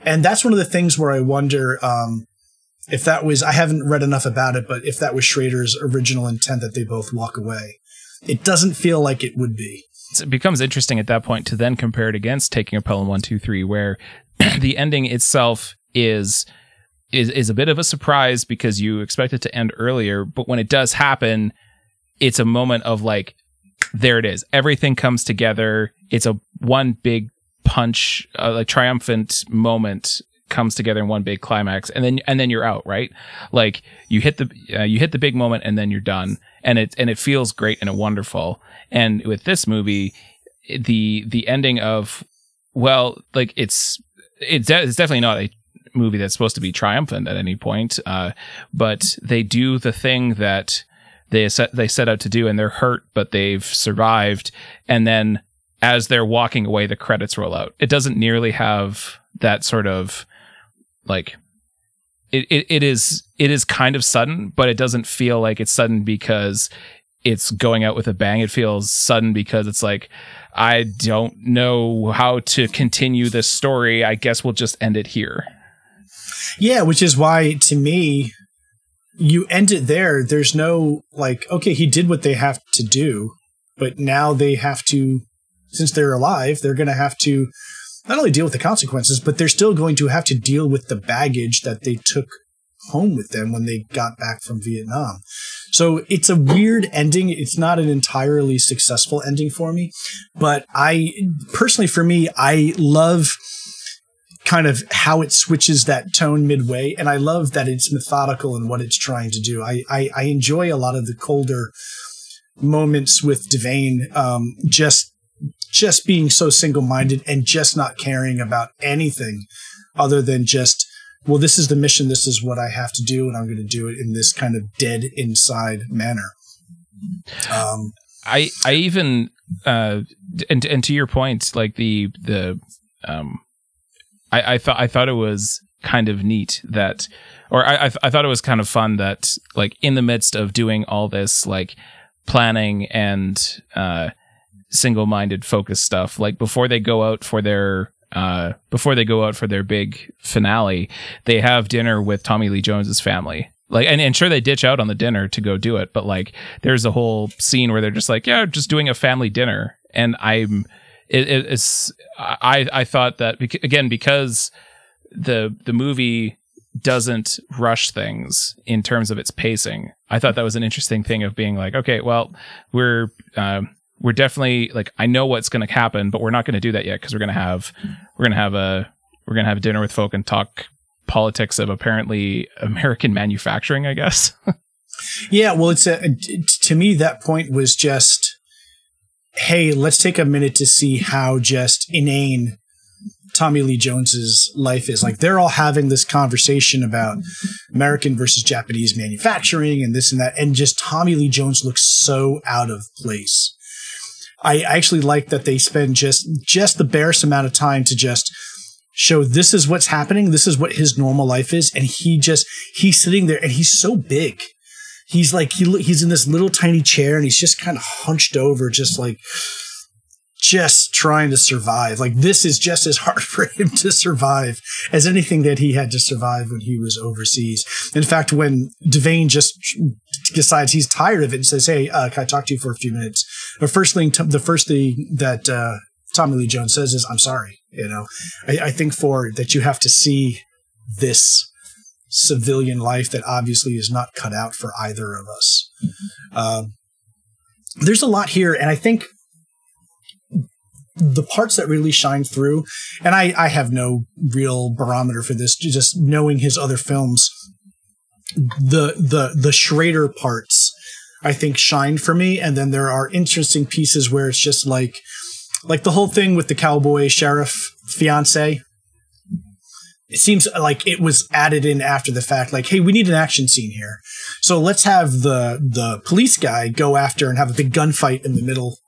and that's one of the things where I wonder um, if that was. I haven't read enough about it, but if that was Schrader's original intent that they both walk away, it doesn't feel like it would be. It becomes interesting at that point to then compare it against taking a Pelham one two three, where <clears throat> the ending itself is is is a bit of a surprise because you expect it to end earlier, but when it does happen, it's a moment of like, there it is, everything comes together. It's a one big punch, uh, like triumphant moment comes together in one big climax and then and then you're out right? Like you hit the uh, you hit the big moment and then you're done and it and it feels great and wonderful. And with this movie the the ending of well like it's it's, de- it's definitely not a movie that's supposed to be triumphant at any point uh, but they do the thing that they set they set out to do and they're hurt but they've survived. And then as they're walking away the credits roll out. It doesn't nearly have that sort of like it, it, it is it is kind of sudden, but it doesn't feel like it's sudden because it's going out with a bang. It feels sudden because it's like I don't know how to continue this story. I guess we'll just end it here. Yeah, which is why to me you end it there. There's no like okay, he did what they have to do. but now they have to, since they're alive, they're going to have to not only deal with the consequences, but they're still going to have to deal with the baggage that they took home with them when they got back from Vietnam. So it's a weird ending. It's not an entirely successful ending for me, but I personally, for me, I love kind of how it switches that tone midway. And I love that it's methodical in what it's trying to do. I, I, I enjoy a lot of the colder moments with Devane, um, just just being so single minded and just not caring about anything other than just, well, this is the mission. This is what I have to do. And I'm going to do it in this kind of dead inside manner. Um, I, I even, uh, and, and to your point, like the, the, um, I, I thought, I thought it was kind of neat that, or I, I, I thought it was kind of fun that like in the midst of doing all this, like planning and, uh, single-minded focus stuff. Like before they go out for their uh, before they go out for their big finale they have dinner with tommy lee jones's family. Like and, and sure they ditch out on the dinner to go do it but like there's a whole scene where they're just like yeah just doing a family dinner. And i'm it, it's i i thought that again because the the movie doesn't rush things in terms of its pacing i thought that was an interesting thing of being like okay well we're um, we're definitely like I know what's going to happen, but we're not going to do that yet because we're going to have we're going to have a we're going to have dinner with folk and talk politics of apparently American <laughs> manufacturing, I guess. <laughs> yeah, well, it's a to me that point was just hey, let's take a minute to see how just inane Tommy Lee Jones's life is. Like they're all having this conversation about American versus Japanese manufacturing and this and that, and just Tommy Lee Jones looks so out of place. I actually like that they spend just just the barest amount of time to just show this is what's happening. This is what his normal life is, and he just he's sitting there and he's so big. He's like he he's in this little tiny chair and he's just kind of hunched over, just like just trying to survive. Like this is just as hard <laughs> for him to survive as anything that he had to survive when he was overseas. In fact, when Devane just decides he's tired of it and says, "Hey, uh, can I talk to you for a few minutes?" The first thing, the first thing that uh, Tommy Lee Jones says is, "I'm sorry." You know, I, I think for that you have to see this civilian life that obviously is not cut out for either of us. Uh, there's a lot here, and I think the parts that really shine through, and I, I have no real barometer for this, just knowing his other films, the the the Schrader parts I think shine for me, and then there are interesting pieces where it's just like like the whole thing with the cowboy sheriff fiance. It seems like it was added in after the fact, like, hey, we need an action scene here. So let's have the the police guy go after and have a big gunfight in the middle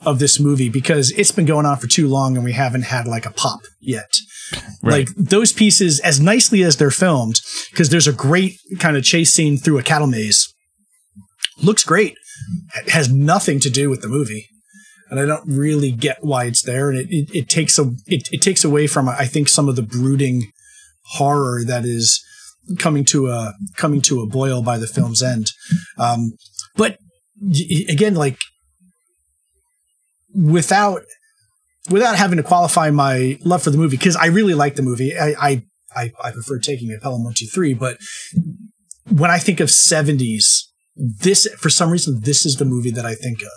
of this movie because it's been going on for too long and we haven't had like a pop yet. Right. Like those pieces, as nicely as they're filmed, because there's a great kind of chase scene through a cattle maze. Looks great. It has nothing to do with the movie. And I don't really get why it's there. And it, it, it takes a it, it takes away from I think some of the brooding horror that is coming to a coming to a boil by the film's end. Um, but again, like without without having to qualify my love for the movie because I really like the movie. I I, I, I prefer taking a Pelham one two three, but when I think of seventies, this for some reason this is the movie that I think of.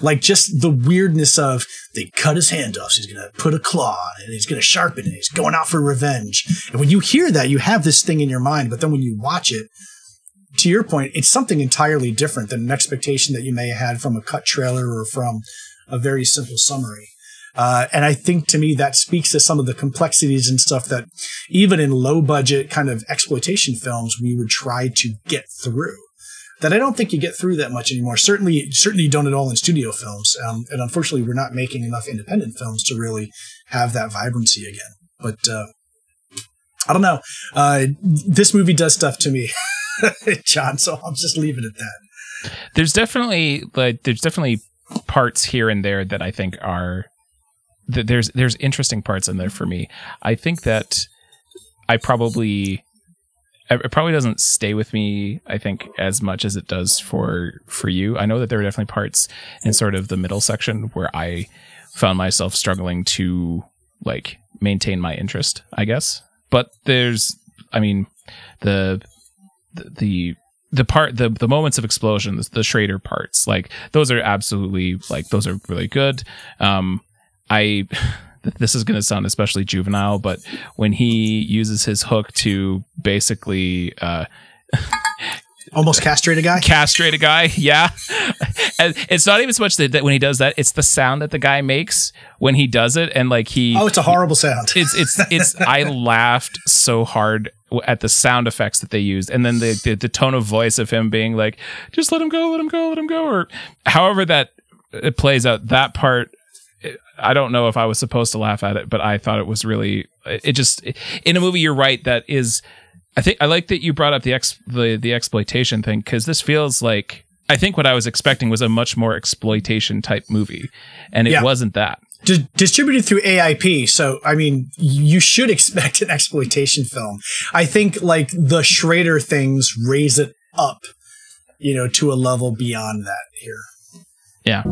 Like just the weirdness of they cut his hand off, so he's gonna put a claw on it, and he's gonna sharpen it, he's going out for revenge. And when you hear that, you have this thing in your mind, but then when you watch it, to your point, it's something entirely different than an expectation that you may have had from a cut trailer or from a very simple summary. Uh, and I think to me that speaks to some of the complexities and stuff that even in low budget kind of exploitation films we would try to get through. That I don't think you get through that much anymore. Certainly, certainly you don't at all in studio films. Um, and unfortunately, we're not making enough independent films to really have that vibrancy again. But uh, I don't know. Uh, this movie does stuff to me, <laughs> Jon. So I'll just leave it at that. There's definitely like there's definitely parts here and there that I think are that there's there's interesting parts in there for me. I think that I probably it probably doesn't stay with me i think as much as it does for for you. I know that there are definitely parts in sort of the middle section where i found myself struggling to like maintain my interest i guess. But there's i mean the the the part the the moments of explosion the, the schrader parts like those are absolutely like those are really good. Um i <laughs> this is going to sound especially juvenile but when he uses his hook to basically uh <laughs> almost castrate a guy? Castrate a guy <laughs> yeah. And it's not even so much that, that when he does that it's the sound that the guy makes when he does it and like he oh it's a horrible sound. <laughs> It's it's it's i laughed so hard at the sound effects that they used and then the, the, the tone of voice of him being like just let him go let him go let him go or however that it plays out that part I don't know if I was supposed to laugh at it, but I thought it was really it just in a movie you're right that is I think I like that you brought up the ex the the exploitation thing cuz this feels like I think what I was expecting was a much more exploitation type movie and it yeah. wasn't that. D- distributed through AIP, so I mean, you should expect an exploitation film. I think like the Schrader things raise it up, you know, to a level beyond that here. Yeah.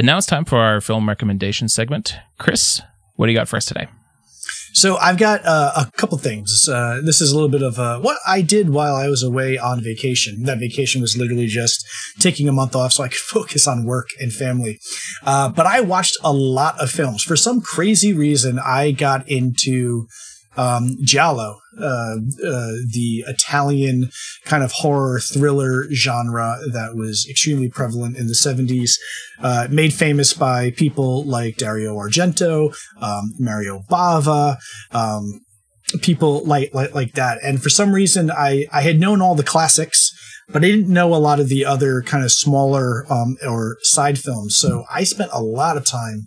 And now it's time for our film recommendation segment. Chris, what do you got for us today? So I've got uh, a couple things. Uh, this is a little bit of uh, what I did while I was away on vacation. That vacation was literally just taking a month off so I could <laughs> focus on work and family. Uh, but I watched a lot of films. For some crazy reason, I got into um, Giallo, uh, uh, the Italian kind of horror thriller genre that was extremely prevalent in the 70s, uh, made famous by people like Dario Argento, um, Mario Bava, um, people like, like like that. And for some reason, I I had known all the classics. But I didn't know a lot of the other kind of smaller um, or side films. So I spent a lot of time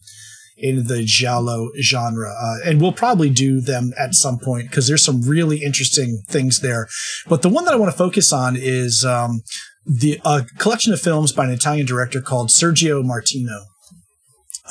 in the giallo genre, uh, and we'll probably do them at some point because there's some really interesting things there. But the one that I want to focus on is um, the a collection of films by an Italian director called Sergio Martino.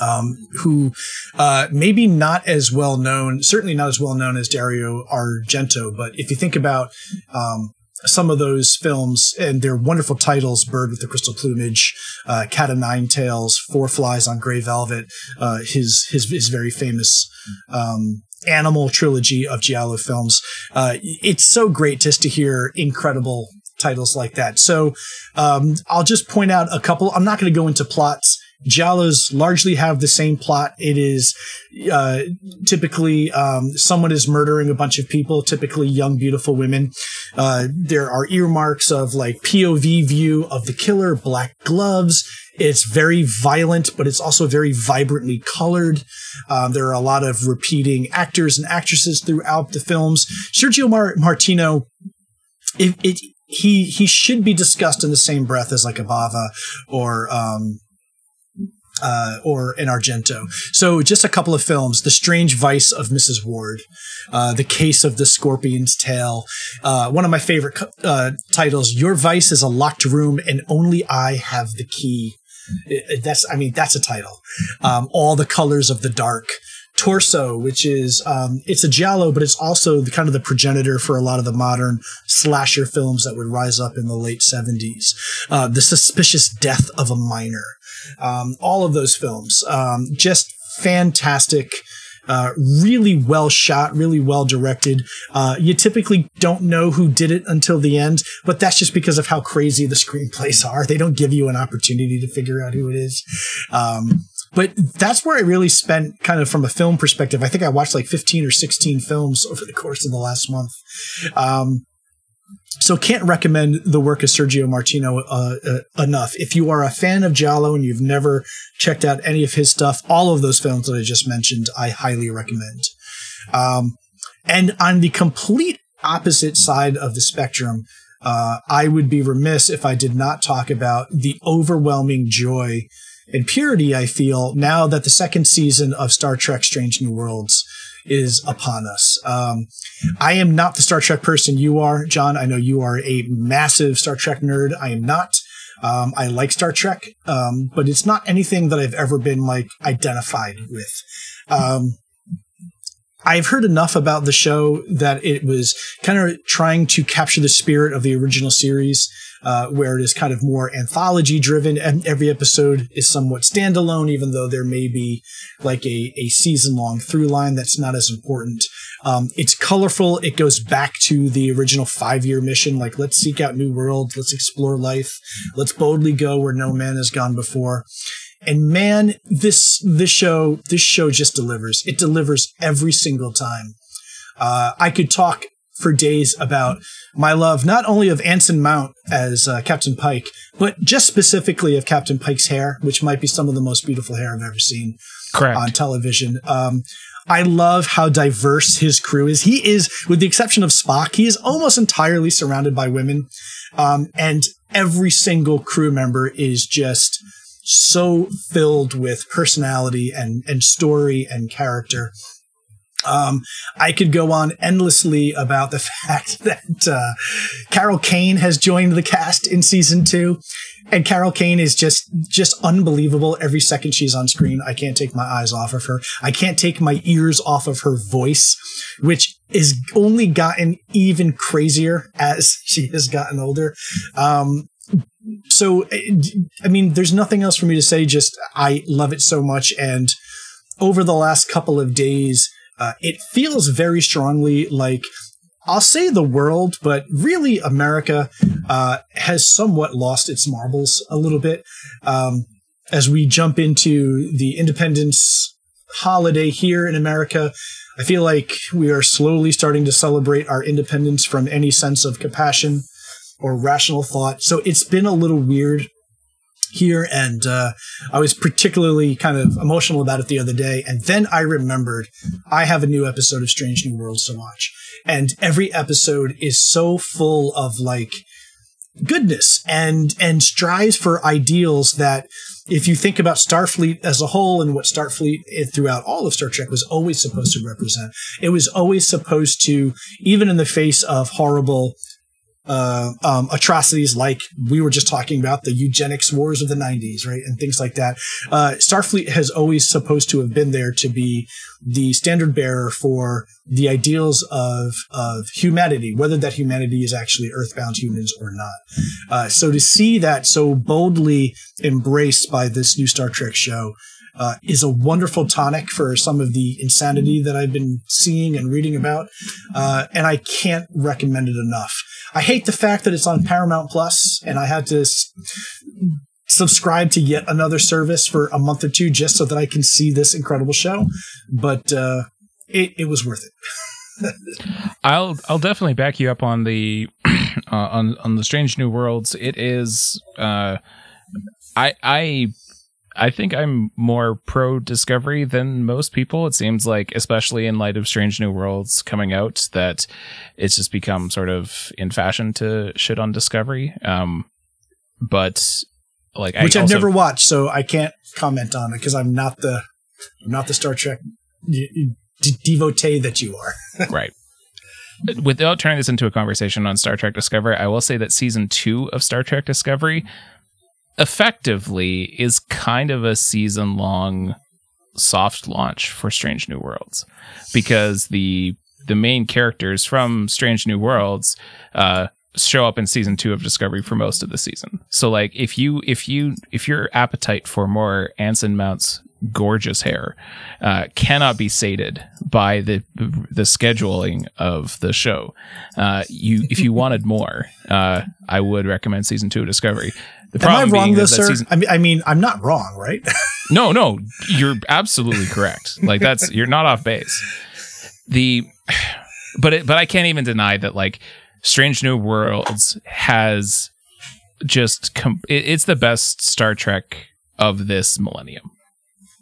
Um, who uh, maybe not as well known, certainly not as well known as Dario Argento, but if you think about um, some of those films and their wonderful titles bird with the crystal plumage uh, cat of nine tails four flies on gray velvet uh, his, his his very famous um, animal trilogy of giallo films. Uh, it's so great just to hear incredible titles like that. So um, i'll just point out a couple. I'm not going to go into plots Giallos largely have the same plot. It is uh, typically um, someone is murdering a bunch of people, typically young, beautiful women. Uh, there are earmarks of like POV view of the killer, black gloves. It's very violent, but it's also very vibrantly colored. Um, there are a lot of repeating actors and actresses throughout the films. Sergio Mar- Martino, it, it, he he should be discussed in the same breath as like a Bava or um, uh, or an Argento. So just a couple of films: The Strange Vice of Mrs. Wardh, uh, The Case of the Scorpion's Tail. Uh, one of my favorite uh, titles: Your Vice is a locked room, and only I have the key. That's, I mean, that's a title. Um, All the Colors of the Dark. Torso, which is um, it's a giallo, but it's also the kind of the progenitor for a lot of the modern slasher films that would rise up in the late seventies. Uh, the suspicious death of a minor, um, all of those films, um, just fantastic. Uh, really well shot, really well directed. Uh, you typically don't know who did it until the end, but that's just because of how crazy the screenplays <laughs> are. They don't give you an opportunity to figure out who it is. Um, but that's where I really spent kind of from a film perspective. I think I watched like 15 or 16 films over the course of the last month. Um, so can't recommend the work of Sergio Martino uh, uh, enough. If you are a fan of Giallo and you've never checked out any of his stuff, all of those films that I just mentioned, I highly recommend. Um, and on the complete opposite side of the spectrum, uh, I would be remiss if I did not talk about the overwhelming joy and purity I feel now that the second season of Star Trek Strange New Worlds is upon us. Um, I am not the Star Trek person you are, Jon. I know you are a massive Star Trek nerd. I am not. Um, I like Star Trek, um, but it's not anything that I've ever been like identified with. Um, I've heard enough about the show that it was kind of trying to capture the spirit of the original series, uh, where it is kind of more anthology driven, and every episode is somewhat standalone, even though there may be like a, a season long through line that's not as important. Um, it's colorful. It goes back to the original five year mission. Like, let's seek out new worlds. Let's explore life. Let's boldly go where no man has gone before. And man, this this show this show just delivers. It delivers every single time. Uh, I could talk for days about my love not only of Anson Mount as uh, Captain Pike, but just specifically of Captain Pike's hair, which might be some of the most beautiful hair I've ever seen Correct. on television. Um, I love how diverse his crew is. He is, with the exception of Spock, he is almost entirely surrounded by women, um, and every single crew member is just so filled with personality and and story and character. Um, I could go on endlessly about the <laughs> fact that uh, Carol Kane has joined the cast in season two, and Carol Kane is just just unbelievable every second she's on screen. I can't take my eyes off of her. I can't take my ears off of her voice, which is only gotten even crazier as <laughs> she has gotten older. Um, so I mean, there's nothing else for me to say. Just I love it so much, and over the last couple of days, uh, it feels very strongly like I'll say the world, but really America uh, has somewhat lost its marbles a little bit um, as we jump into the Independence holiday here in America. I feel like we are slowly starting to celebrate our independence from any sense of compassion or rational thought. So it's been a little weird here, and uh, I was particularly kind of emotional about it the other day. And then I remembered I have a new episode of Strange New Worlds to watch, and every episode is so full of like goodness and and strives for ideals that if you think about Starfleet as a whole and what Starfleet eh, throughout all of Star Trek was always supposed to represent, it was always supposed to, even in the face of horrible uh, um, atrocities like we were just talking about the eugenics wars of the 90s, right? And things like that. Uh, Starfleet has always supposed to have been there to be the standard bearer for the ideals of, of humanity, whether that humanity is actually earthbound humans or not. Uh, so to see that so boldly embraced by this new Star Trek show, uh, is a wonderful tonic for some of the insanity that I've been seeing and reading about. Uh, and I can't recommend it enough. I hate the fact that it's on Paramount Plus and I had to s- subscribe to yet another service for a month or two just so that I can see this incredible show. But uh, it, it was worth it. <laughs> I'll I'll definitely back you up on the <clears throat> uh, on on the Strange New Worlds. It is uh, I I I think I'm more pro Discovery than most people. It seems like, especially in light of Strange New Worlds coming out, that it's just become sort of in fashion to shit on Discovery. Um, but like, Which I I've also- never watched, so I can't comment on it because I'm not the I'm not the Star Trek d- d- devotee that you are. <laughs> right. Without turning this into a conversation on Star Trek Discovery, I will say that season two of Star Trek Discovery effectively is kind of a season long soft launch for Strange New Worlds because the the main characters from Strange New Worlds uh, show up in season two of Discovery for most of the season. So like if you if you if your appetite for more Anson Mount's gorgeous hair uh, cannot be sated by the the scheduling of the show, uh, you if you wanted more, uh, I would recommend season two of Discovery. The Am I wrong though, sir? season- I mean, I mean, I'm not wrong, right? <laughs> no, no, you're absolutely correct. Like that's you're not off base. The but it, but I can't even deny that like Strange New Worlds has just com- it, it's the best Star Trek of this millennium.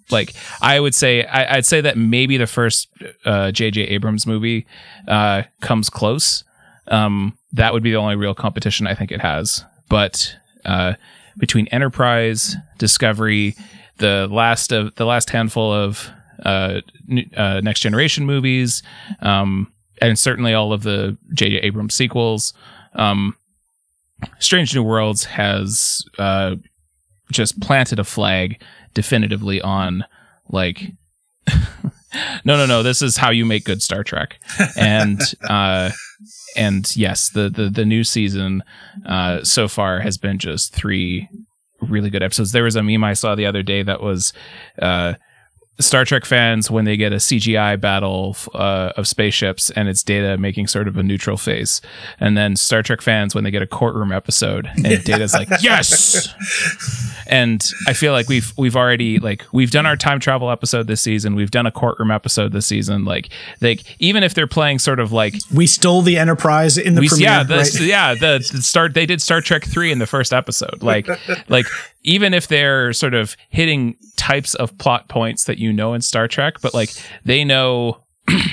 Like I would say, I, I'd say that maybe the first uh, J.J. Abrams movie uh, comes close. Um, that would be the only real competition I think it has. But uh, between Enterprise, Discovery, the last of the last handful of uh, uh, next generation movies, um, and certainly all of the J.J. Abrams sequels, um, Strange New Worlds has uh, just planted a flag definitively on like <laughs> no, no, no. This is how you make good Star Trek. And uh, and yes, the the the new season uh, so far has been just three really good episodes. There was a meme I saw the other day that was uh, Star Trek fans when they get a CGI battle uh, of spaceships and it's Data making sort of a neutral face, and then Star Trek fans when they get a courtroom episode and <laughs> Data's like yes, and I feel like we've we've already like we've done our time travel episode this season, we've done a courtroom episode this season, like like even if they're playing sort of like we stole the Enterprise in the we, premiere, yeah, the, right? yeah, the, the start they did Star Trek three in the first episode, like <laughs> like even if they're sort of hitting types of plot points that you know in Star Trek, but like they know,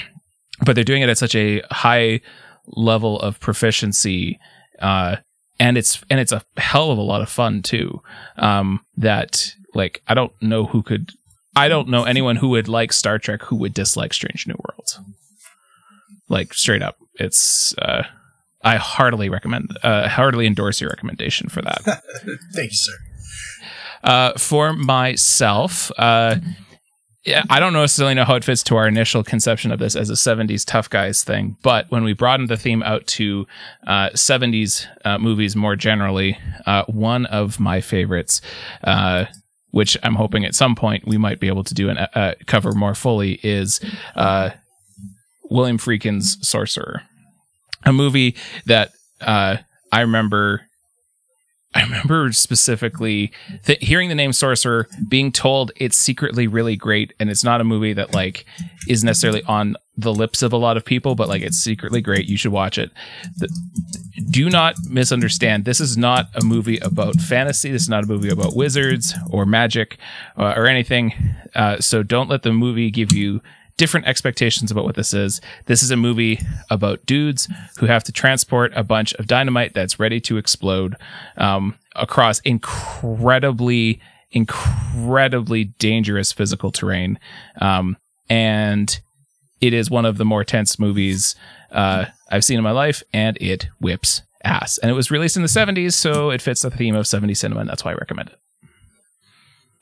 <clears throat> but they're doing it at such a high level of proficiency, uh, and it's and it's a hell of a lot of fun too. Um, that like I don't know who could, I don't know anyone who would like Star Trek who would dislike Strange New Worlds. Like straight up, it's. Uh, I heartily recommend, uh, heartily endorse your recommendation for that. <laughs> Thank you, sir. Uh, for myself, uh, yeah, I don't necessarily know how it fits to our initial conception of this as a 70s tough guys thing, but when we broadened the theme out to uh, 70s uh, movies more generally, uh, one of my favorites, uh, which I'm hoping at some point we might be able to do and uh, cover more fully, is uh, William Friedkin's Sorcerer, a movie that uh, I remember I remember specifically th- hearing the name Sorcerer, being told it's secretly really great, and it's not a movie that like is necessarily on the lips of a lot of people, but like it's secretly great. You should watch it. The, do not misunderstand. This is not a movie about fantasy. This is not a movie about wizards or magic uh, or anything. Uh, so don't let the movie give you different expectations about what this is. This is a movie about dudes who have to transport a bunch of dynamite that's ready to explode um, across incredibly, incredibly dangerous physical terrain. Um, and it is one of the more tense movies uh, I've seen in my life, and it whips ass. And it was released in the 70s, so it fits the theme of 70s cinema, and that's why I recommend it.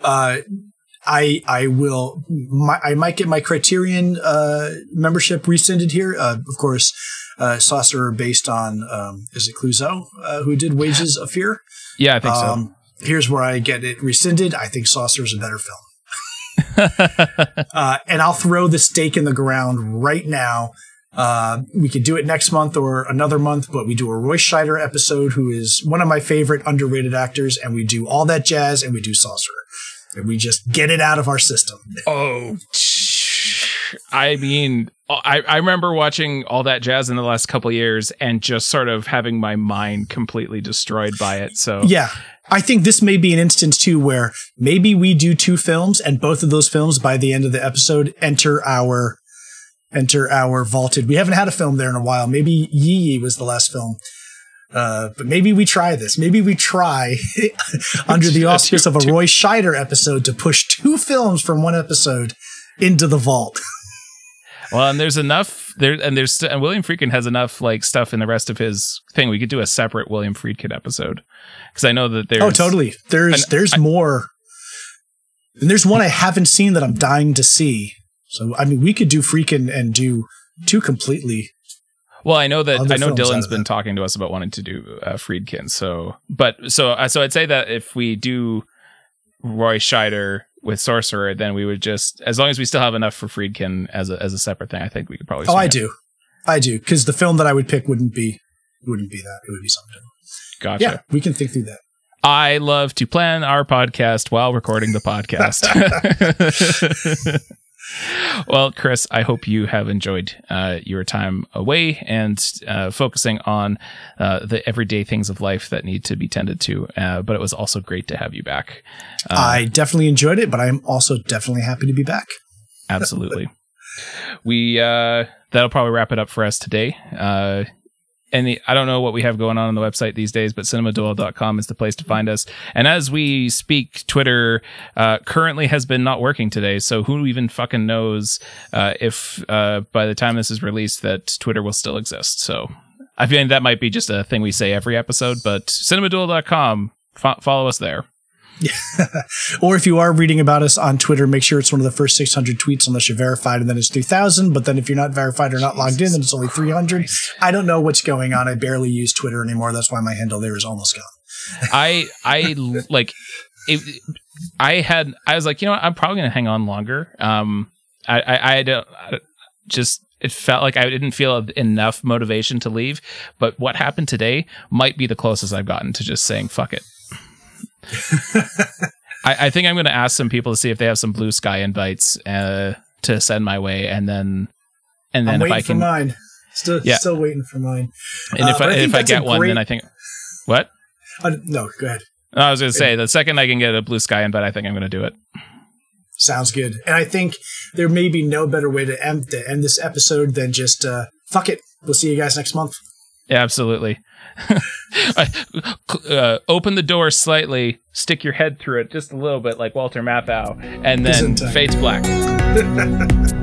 Uh, I I will my, I might get my Criterion uh, membership rescinded here. Uh, of course, uh, Sorcerer based on um, is it Clouzot uh, who did Wages of Fear? Yeah, I think so. Um, here's where I get it rescinded. I think Sorcerer is a better film. <laughs> uh, and I'll throw the stake in the ground right now. Uh, we could do it next month or another month, but we do a Roy Scheider episode, who is one of my favorite underrated actors, and we do all that jazz, and we do Sorcerer, and we just get it out of our system. Oh, I mean, I, I remember watching all that jazz in the last couple years and just sort of having my mind completely destroyed by it. So Yeah. I think this may be an instance too where maybe we do two films and both of those films by the end of the episode enter our enter our vaulted. We haven't had a film there in a while. Maybe Yi Yi was the last film. Uh, but maybe we try this. Maybe we try <laughs> under the <laughs> auspice of a Roy Scheider episode to push two films from one episode into the vault. <laughs> Well, and there's enough there, and there's and William Friedkin has enough like stuff in the rest of his thing. We could do a separate William Friedkin episode because I know that there's oh, totally. There's and there's I- more, and there's one I haven't seen that I'm dying to see. So I mean, we could do Friedkin and do two completely. Well, I know that I know Dylan's been talking to us about wanting to do uh, Friedkin. So, but so uh, so I'd say that if we do Roy Scheider with Sorcerer, then we would just as long as we still have enough for Friedkin as a as a separate thing, I think we could probably. Oh, I it. do, I do, because the film that I would pick wouldn't be wouldn't be that. It would be something. Gotcha. Yeah, we can think through that. I love to plan our podcast while recording the podcast. <laughs> <laughs> well, Chris, I hope you have enjoyed uh, your time away and uh, focusing on uh, the everyday things of life that need to be tended to. Uh, but it was also great to have you back. Uh, I definitely enjoyed it, but I'm also definitely happy to be back. Absolutely. we uh that'll probably wrap it up for us today. And the, I don't know what we have going on on the website these days, but cinemadual.com is the place to find us. And as we speak, Twitter uh, currently has been not working today. So who even fucking knows uh, if uh, by the time this is released that Twitter will still exist. So I feel like that might be just a thing we say every episode, but cinemadual.com, fo- follow us there. <laughs> or if you are reading about us on Twitter, make sure it's one of the first 600 tweets unless you're verified and then it's 3000. But then if you're not verified or not logged in, then it's only 300. I don't know what's going on. I barely use Twitter anymore. That's why my handle there is almost gone. <laughs> I I like it, I had I was like, you know what, I'm probably gonna hang on longer. Um I I, I don't I just it felt like I didn't feel enough motivation to leave. But what happened today might be the closest I've gotten to just saying fuck it. <laughs> I, I, think I'm going to ask some people to see if they have some blue sky invites uh, to send my way, and then and then I'm if I can, mine. Still, yeah. still waiting for mine. And uh, if I, I if I get one, great... then I think what? Uh, no, go ahead. I was going to say the second I can get a blue sky invite, I think I'm going to do it. Sounds good. And I think there may be no better way to end, to end this episode than just uh, fuck it. We'll see you guys next month. Yeah, absolutely. <laughs> <laughs> uh, open the door slightly, stick your head through it just a little bit, like Walter Matthau, and then fades black. <laughs>